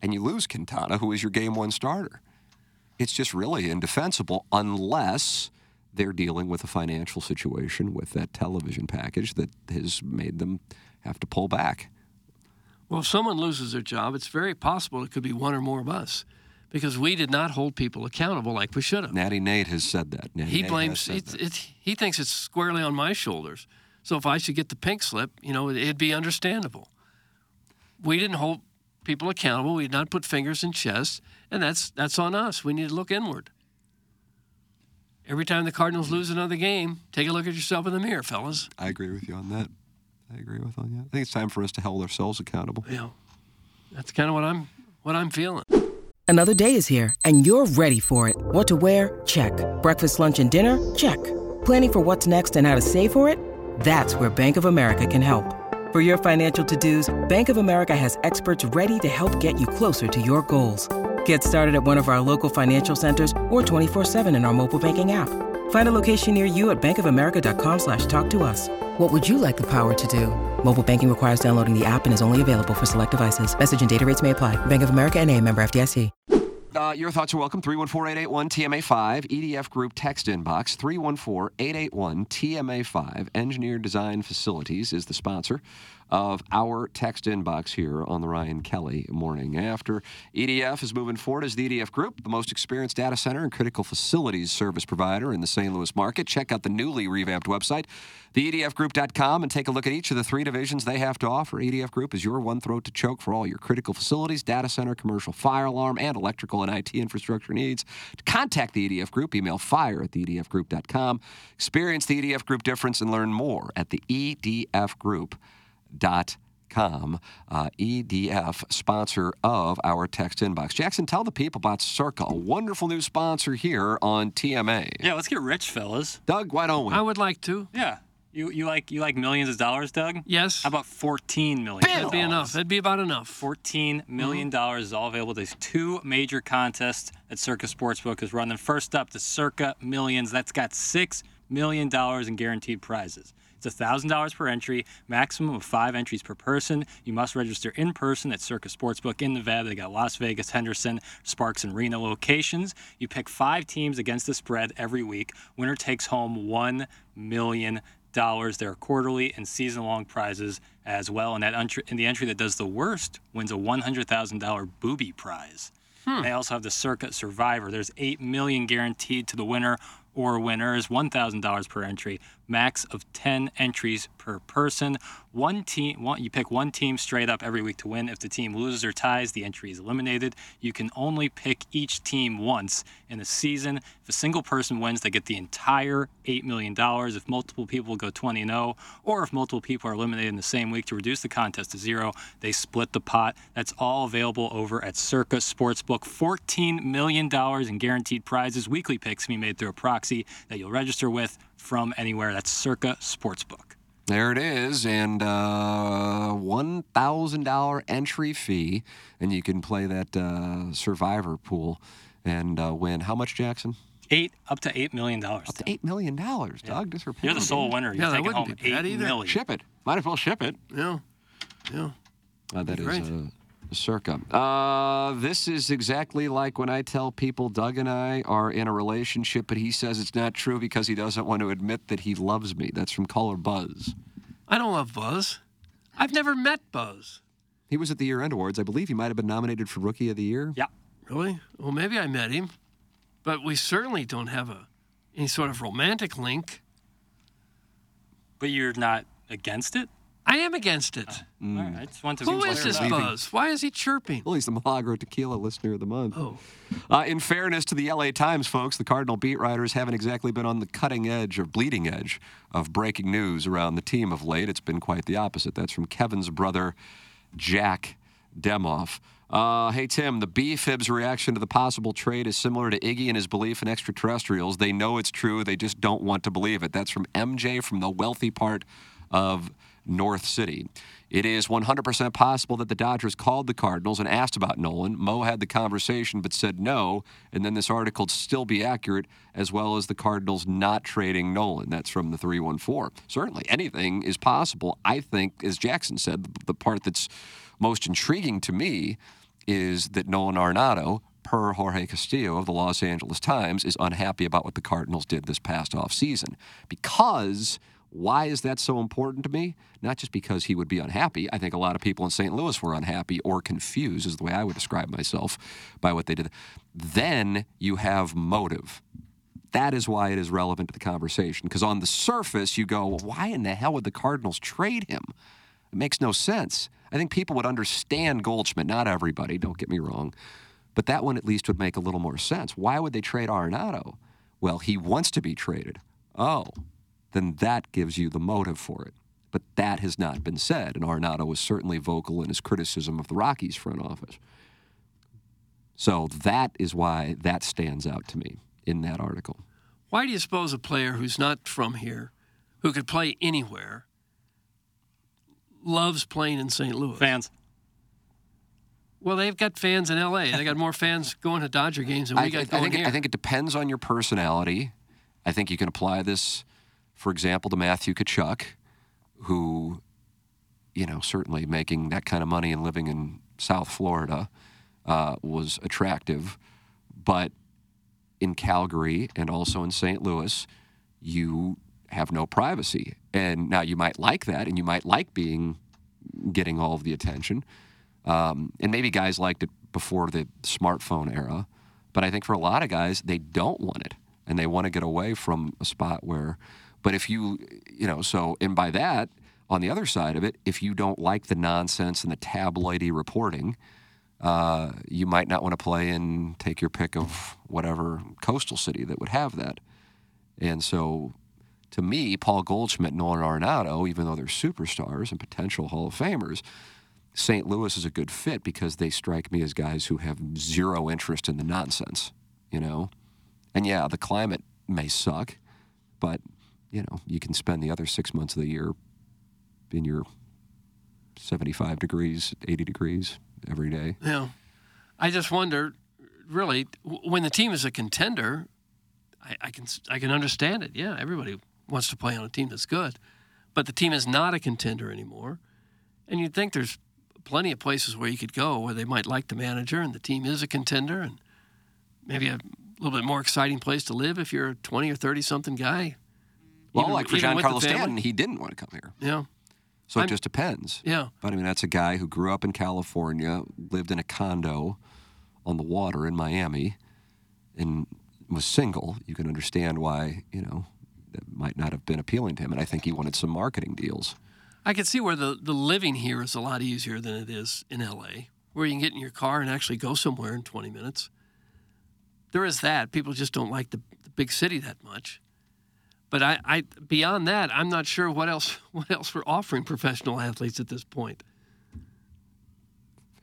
And you lose Quintana, who is your game one starter. It's just really indefensible unless they're dealing with a financial situation with that television package that has made them have to pull back. Well, if someone loses their job, it's very possible it could be one or more of us because we did not hold people accountable like we should have. Natty Nate has said that. Natty he Nate blames it's, that. it's, he thinks it's squarely on my shoulders. So if I should get the pink slip, you know, it'd be understandable. We didn't hold people accountable. We did not put fingers in chests, and that's that's on us. We need to look inward. Every time the Cardinals lose another game, take a look at yourself in the mirror, fellas. I agree with you on that. I agree with on that. I think it's time for us to hold ourselves accountable. Yeah, that's kind of what I'm what I'm feeling. Another day is here, and you're ready for it. What to wear? Check. Breakfast, lunch, and dinner? Check. Planning for what's next and how to save for it? That's where Bank of America can help. For your financial to-dos, Bank of America has experts ready to help get you closer to your goals. Get started at one of our local financial centers or 24-7 in our mobile banking app. Find a location near you at bankofamerica.com slash talk to us. What would you like the power to do? Mobile banking requires downloading the app and is only available for select devices. Message and data rates may apply. Bank of America and a member FDIC. Uh, your thoughts are welcome. 314 881 TMA5, EDF Group text inbox. 314 881 TMA5. Engineer Design Facilities is the sponsor of our text inbox here on the Ryan Kelly Morning After. EDF is moving forward as the EDF Group, the most experienced data center and critical facilities service provider in the St. Louis market. Check out the newly revamped website, theedfgroup.com, and take a look at each of the three divisions they have to offer. EDF Group is your one throat to choke for all your critical facilities, data center, commercial fire alarm, and electrical and IT infrastructure needs. To contact the EDF Group, email fire at theedfgroup.com. Experience the EDF Group difference and learn more at the edfgroup.com. Uh, EDF, sponsor of our text inbox. Jackson, tell the people about Circa, a wonderful new sponsor here on TMA. Yeah, let's get rich, fellas. Doug, why don't we? I would like to. Yeah. You, you like you like millions of dollars, Doug? Yes. How about fourteen million? That'd be enough. That'd be about enough. Fourteen million dollars is all available. There's two major contests that Circa Sportsbook is running. First up, the Circa Millions. That's got six million dollars in guaranteed prizes. It's thousand dollars per entry, maximum of five entries per person. You must register in person at Circa Sportsbook in Nevada. They got Las Vegas, Henderson, Sparks, and Reno locations. You pick five teams against the spread every week. Winner takes home one million dollars. There are quarterly and season-long prizes as well. And that entry, in the entry that does the worst wins a one hundred thousand dollar booby prize. Hmm. They also have the Circa Survivor. There's 8 million guaranteed to the winner or winners, one thousand dollars per entry, max of ten entries per person. One team, one, you pick one team straight up every week to win. If the team loses or ties, the entry is eliminated. You can only pick each team once in a season. If a single person wins, they get the entire eight million dollars. If multiple people go 20 and 0, or if multiple people are eliminated in the same week to reduce the contest to zero, they split the pot. That's all available over at Circa Sportsbook. $14 million in guaranteed prizes. Weekly picks can be made through a proxy that you'll register with from anywhere. That's Circa Sportsbook. There it is, and uh, one thousand dollar entry fee, and you can play that uh, Survivor pool and uh, win. How much, Jackson? Eight up to eight million dollars. Up to eight million dollars, Doug. Just for You're the sole winner. You're Yeah, that taking wouldn't home be bad eight either. million. Ship it. Might as well ship it. Yeah. Yeah. Uh, that is Great. Circa. Uh, this is exactly like when I tell people Doug and I are in a relationship, but he says it's not true because he doesn't want to admit that he loves me. That's from Caller Buzz. I don't love Buzz. I've never met Buzz. He was at the Year End Awards. I believe he might have been nominated for Rookie of the Year. Yeah. Really? Well, maybe I met him, but we certainly don't have a any sort of romantic link. But you're not against it? I am against it. All right, I just want to Who be is clear this. Buzz? Why is he chirping? Well, he's the Milagro Tequila Listener of the Month. Oh. Uh, in fairness to the LA Times, folks, the Cardinal beat writers haven't exactly been on the cutting edge or bleeding edge of breaking news around the team of late. It's been quite the opposite. That's from Kevin's brother, Jack Demoff. Uh, hey, Tim, the B-Fib's reaction to the possible trade is similar to Iggy and his belief in extraterrestrials. They know it's true, they just don't want to believe it. That's from MJ from the wealthy part of North City. It is 100% possible that the Dodgers called the Cardinals and asked about Nolan. Mo had the conversation but said no, and then this article still be accurate, as well as the Cardinals not trading Nolan. That's from the 314. Certainly, anything is possible. I think, as Jackson said, the, part that's most intriguing to me is that Nolan Arenado, per Jorge Castillo of the Los Angeles Times, is unhappy about what the Cardinals did this past offseason. Because why is that so important to me? Not just because he would be unhappy. I think a lot of people in St. Louis were unhappy or confused, is the way I would describe myself, by what they did. Then you have motive. That is why it is relevant to the conversation. Because on the surface, you go, well, why in the hell would the Cardinals trade him? It makes no sense. I think people would understand Goldschmidt. Not everybody, don't get me wrong. But that one at least would make a little more sense. Why would they trade Arenado? Well, he wants to be traded. Oh, then that gives you the motive for it. But that has not been said, and Arenado was certainly vocal in his criticism of the Rockies front office. So that is why that stands out to me in that article. Why do you suppose a player who's not from here, who could play anywhere, loves playing in St. Louis? Fans. Well, they've got fans in L.A. They got more fans going to Dodger games than we I, got I going think it, here. I think it depends on your personality. I think you can apply this, for example, to Matthew Tkachuk, who, you know, certainly making that kind of money and living in South Florida uh, was attractive, but in Calgary and also in St. Louis, you have no privacy. And now you might like that, and you might like being getting all of the attention. Um, and maybe guys liked it before the smartphone era, but I think for a lot of guys, they don't want it and they want to get away from a spot where. But if you, you know, so and by that, on the other side of it, if you don't like the nonsense and the tabloidy reporting, uh, you might not want to play and take your pick of whatever coastal city that would have that. And so, to me, Paul Goldschmidt and Nolan Arenado, even though they're superstars and potential Hall of Famers, St. Louis is a good fit because they strike me as guys who have zero interest in the nonsense, you know? And yeah, the climate may suck, but, you know, you can spend the other six months of the year in your 75 degrees, 80 degrees every day. Yeah. I just wonder, really, when the team is a contender, I, I can I can understand it. Yeah, everybody wants to play on a team that's good, but the team is not a contender anymore, and you'd think there's plenty of places where you could go where they might like the manager and the team is a contender, and maybe a little bit more exciting place to live if you're a 20 or 30 something guy. Well, Even- like for even with the Giancarlo family. Stanton, he didn't want to come here. Yeah. So it I'm- just depends. Yeah. But I mean, that's a guy who grew up in California, lived in a condo on the water in Miami, and was single. You can understand why, you know, that might not have been appealing to him. And I think he wanted some marketing deals. I can see where the, the living here is a lot easier than it is in LA, where you can get in your car and actually go somewhere in 20 minutes. There is that. People just don't like the, the big city that much. But I, I beyond that, I'm not sure what else what else we're offering professional athletes at this point.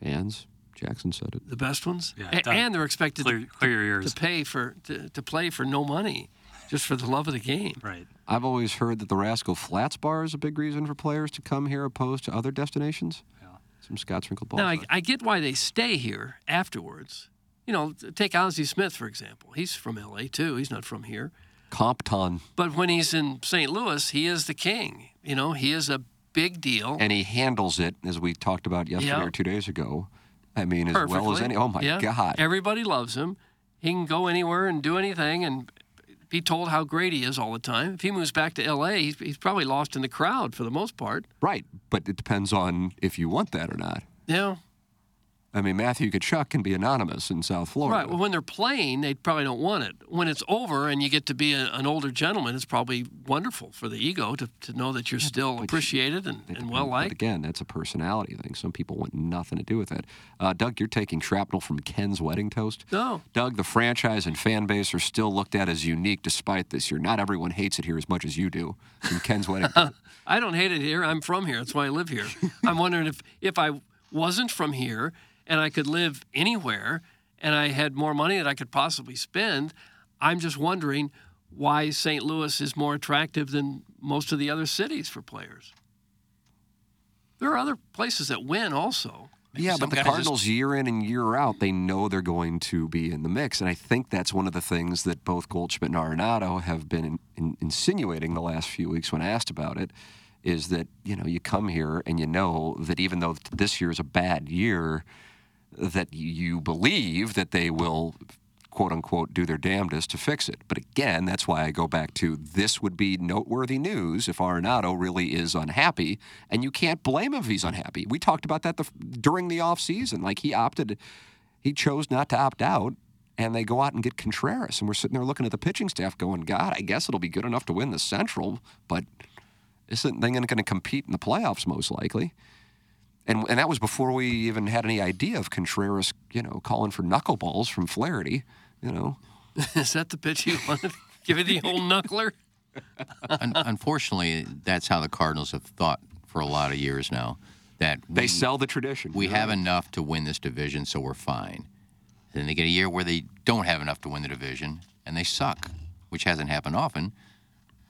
Fans, Jackson said it. The best ones, Yeah, A- and they're expected clear- to, clear your ears. to pay for to, to play for no money, just for the love of the game. Right. I've always heard that the Rascal Flatts bar is a big reason for players to come here opposed to other destinations. Yeah. Some Scotts Wrinkle Ball. Now, I, I get why they stay here afterwards. You know, take Ozzie Smith, for example. He's from LA, too. He's not from here. Compton. But when he's in St. Louis, he is the king. You know, he is a big deal. And he handles it, as we talked about yesterday Yeah. or two days ago. I mean, as well as any. Oh, my Yeah. God. Everybody loves him. He can go anywhere and do anything and be told how great he is all the time. If he moves back to LA, he's, he's probably lost in the crowd for the most part. Right. But it depends on if you want that or not. Yeah. I mean, Matthew Tkachuk can be anonymous in South Florida. Right. Well, when they're playing, they probably don't want it. When it's over and you get to be a, an older gentleman, it's probably wonderful for the ego to, to know that you're still appreciated and, and well But liked. again, that's a personality thing. Some people want nothing to do with it. Uh, Doug, you're taking shrapnel from Ken's wedding toast. No. Doug, the franchise and fan base are still looked at as unique despite this year. Not everyone hates it here as much as you do. From Ken's wedding. toast. I don't hate it here. I'm from here. That's why I live here. I'm wondering if if I wasn't from here and I could live anywhere and I had more money that I could possibly spend, I'm just wondering why St. Louis is more attractive than most of the other cities for players. There are other places that win also. Yeah, but the Cardinals, year in and year out, they know they're going to be in the mix. And I think that's one of the things that both Goldschmidt and Arenado have been in, in, insinuating the last few weeks when asked about it is that, you know, you come here and you know that even though this year is a bad year, that you believe that they will quote unquote do their damnedest to fix it. But again, that's why I go back to this would be noteworthy news if Arenado really is unhappy, and you can't blame him if he's unhappy. We talked about that the, during the offseason. Like he opted, he chose not to opt out, and they go out and get Contreras, and we're sitting there looking at the pitching staff going, God, I guess it'll be good enough to win the Central, but isn't they going to compete in the playoffs most likely? And, and that was before we even had any idea of Contreras, you know, calling for knuckleballs from Flaherty, you know. is that the pitch you wanted? Give it the old knuckler? Unfortunately, that's how the Cardinals have thought for a lot of years now. That they sell the tradition. We have enough to win this division, so we're fine. Then they get a year where they don't have enough to win the division, and they suck, which hasn't happened often.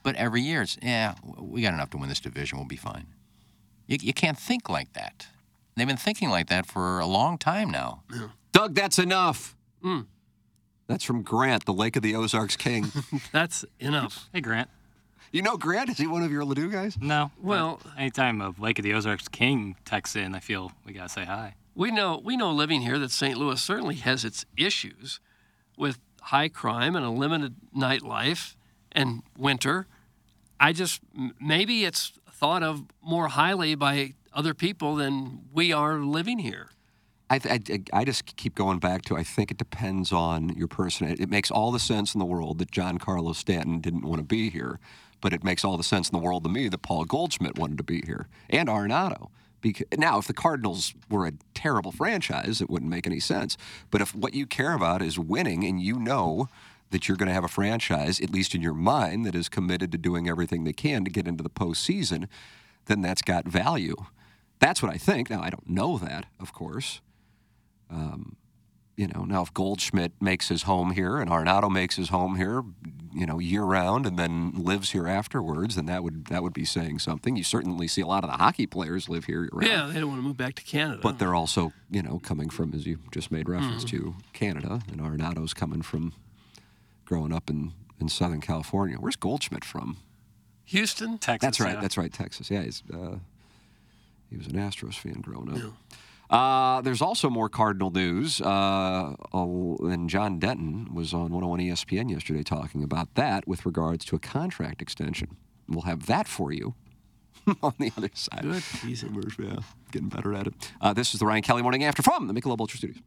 But every year, it's yeah, we got enough to win this division. We'll be fine. You, you can't think like that. They've been thinking like that for a long time now. Doug, that's enough. Mm. That's from Grant, the Lake of the Ozarks King. That's enough. Hey, Grant. You know Grant? Is he one of your Ladue guys? No. Well- anytime a Lake of the Ozarks King texts in, I feel we gotta say hi. We know we know living here that St. Louis certainly has its issues with high crime and a limited nightlife and winter. I just maybe it's thought of more highly by other people than we are living here. I, I, I just keep going back to I think it depends on your person. It, it makes all the sense in the world that Giancarlo Stanton didn't want to be here, but it makes all the sense in the world to me that Paul Goldschmidt wanted to be here and Arenado. Because, now, if the Cardinals were a terrible franchise, it wouldn't make any sense. But if what you care about is winning and you know that you're going to have a franchise, at least in your mind, that is committed to doing everything they can to get into the postseason, then that's got value. That's what I think. Now, I don't know that, of course. Um, you know, now if Goldschmidt makes his home here and Arenado makes his home here, you know, year round and then lives here afterwards, then that would that would be saying something. You certainly see a lot of the hockey players live here. Yeah, they don't want to move back to Canada. But they're also, you know, coming from, as you just made reference Mhm. to, Canada, and Arenado's coming from growing up in, in Southern California. Where's Goldschmidt from? Houston, Texas. That's right. yeah. That's right. Texas. Yeah, he's uh, he was an Astros fan growing up. Uh, there's also more Cardinal news, uh, and John Denton was on 101 ESPN yesterday talking about that with regards to a contract extension. We'll have that for you on the other side. Good. Yeah, getting better at it. Uh, this is the Ryan Kelly Morning After from the Michelob Ultra Studios.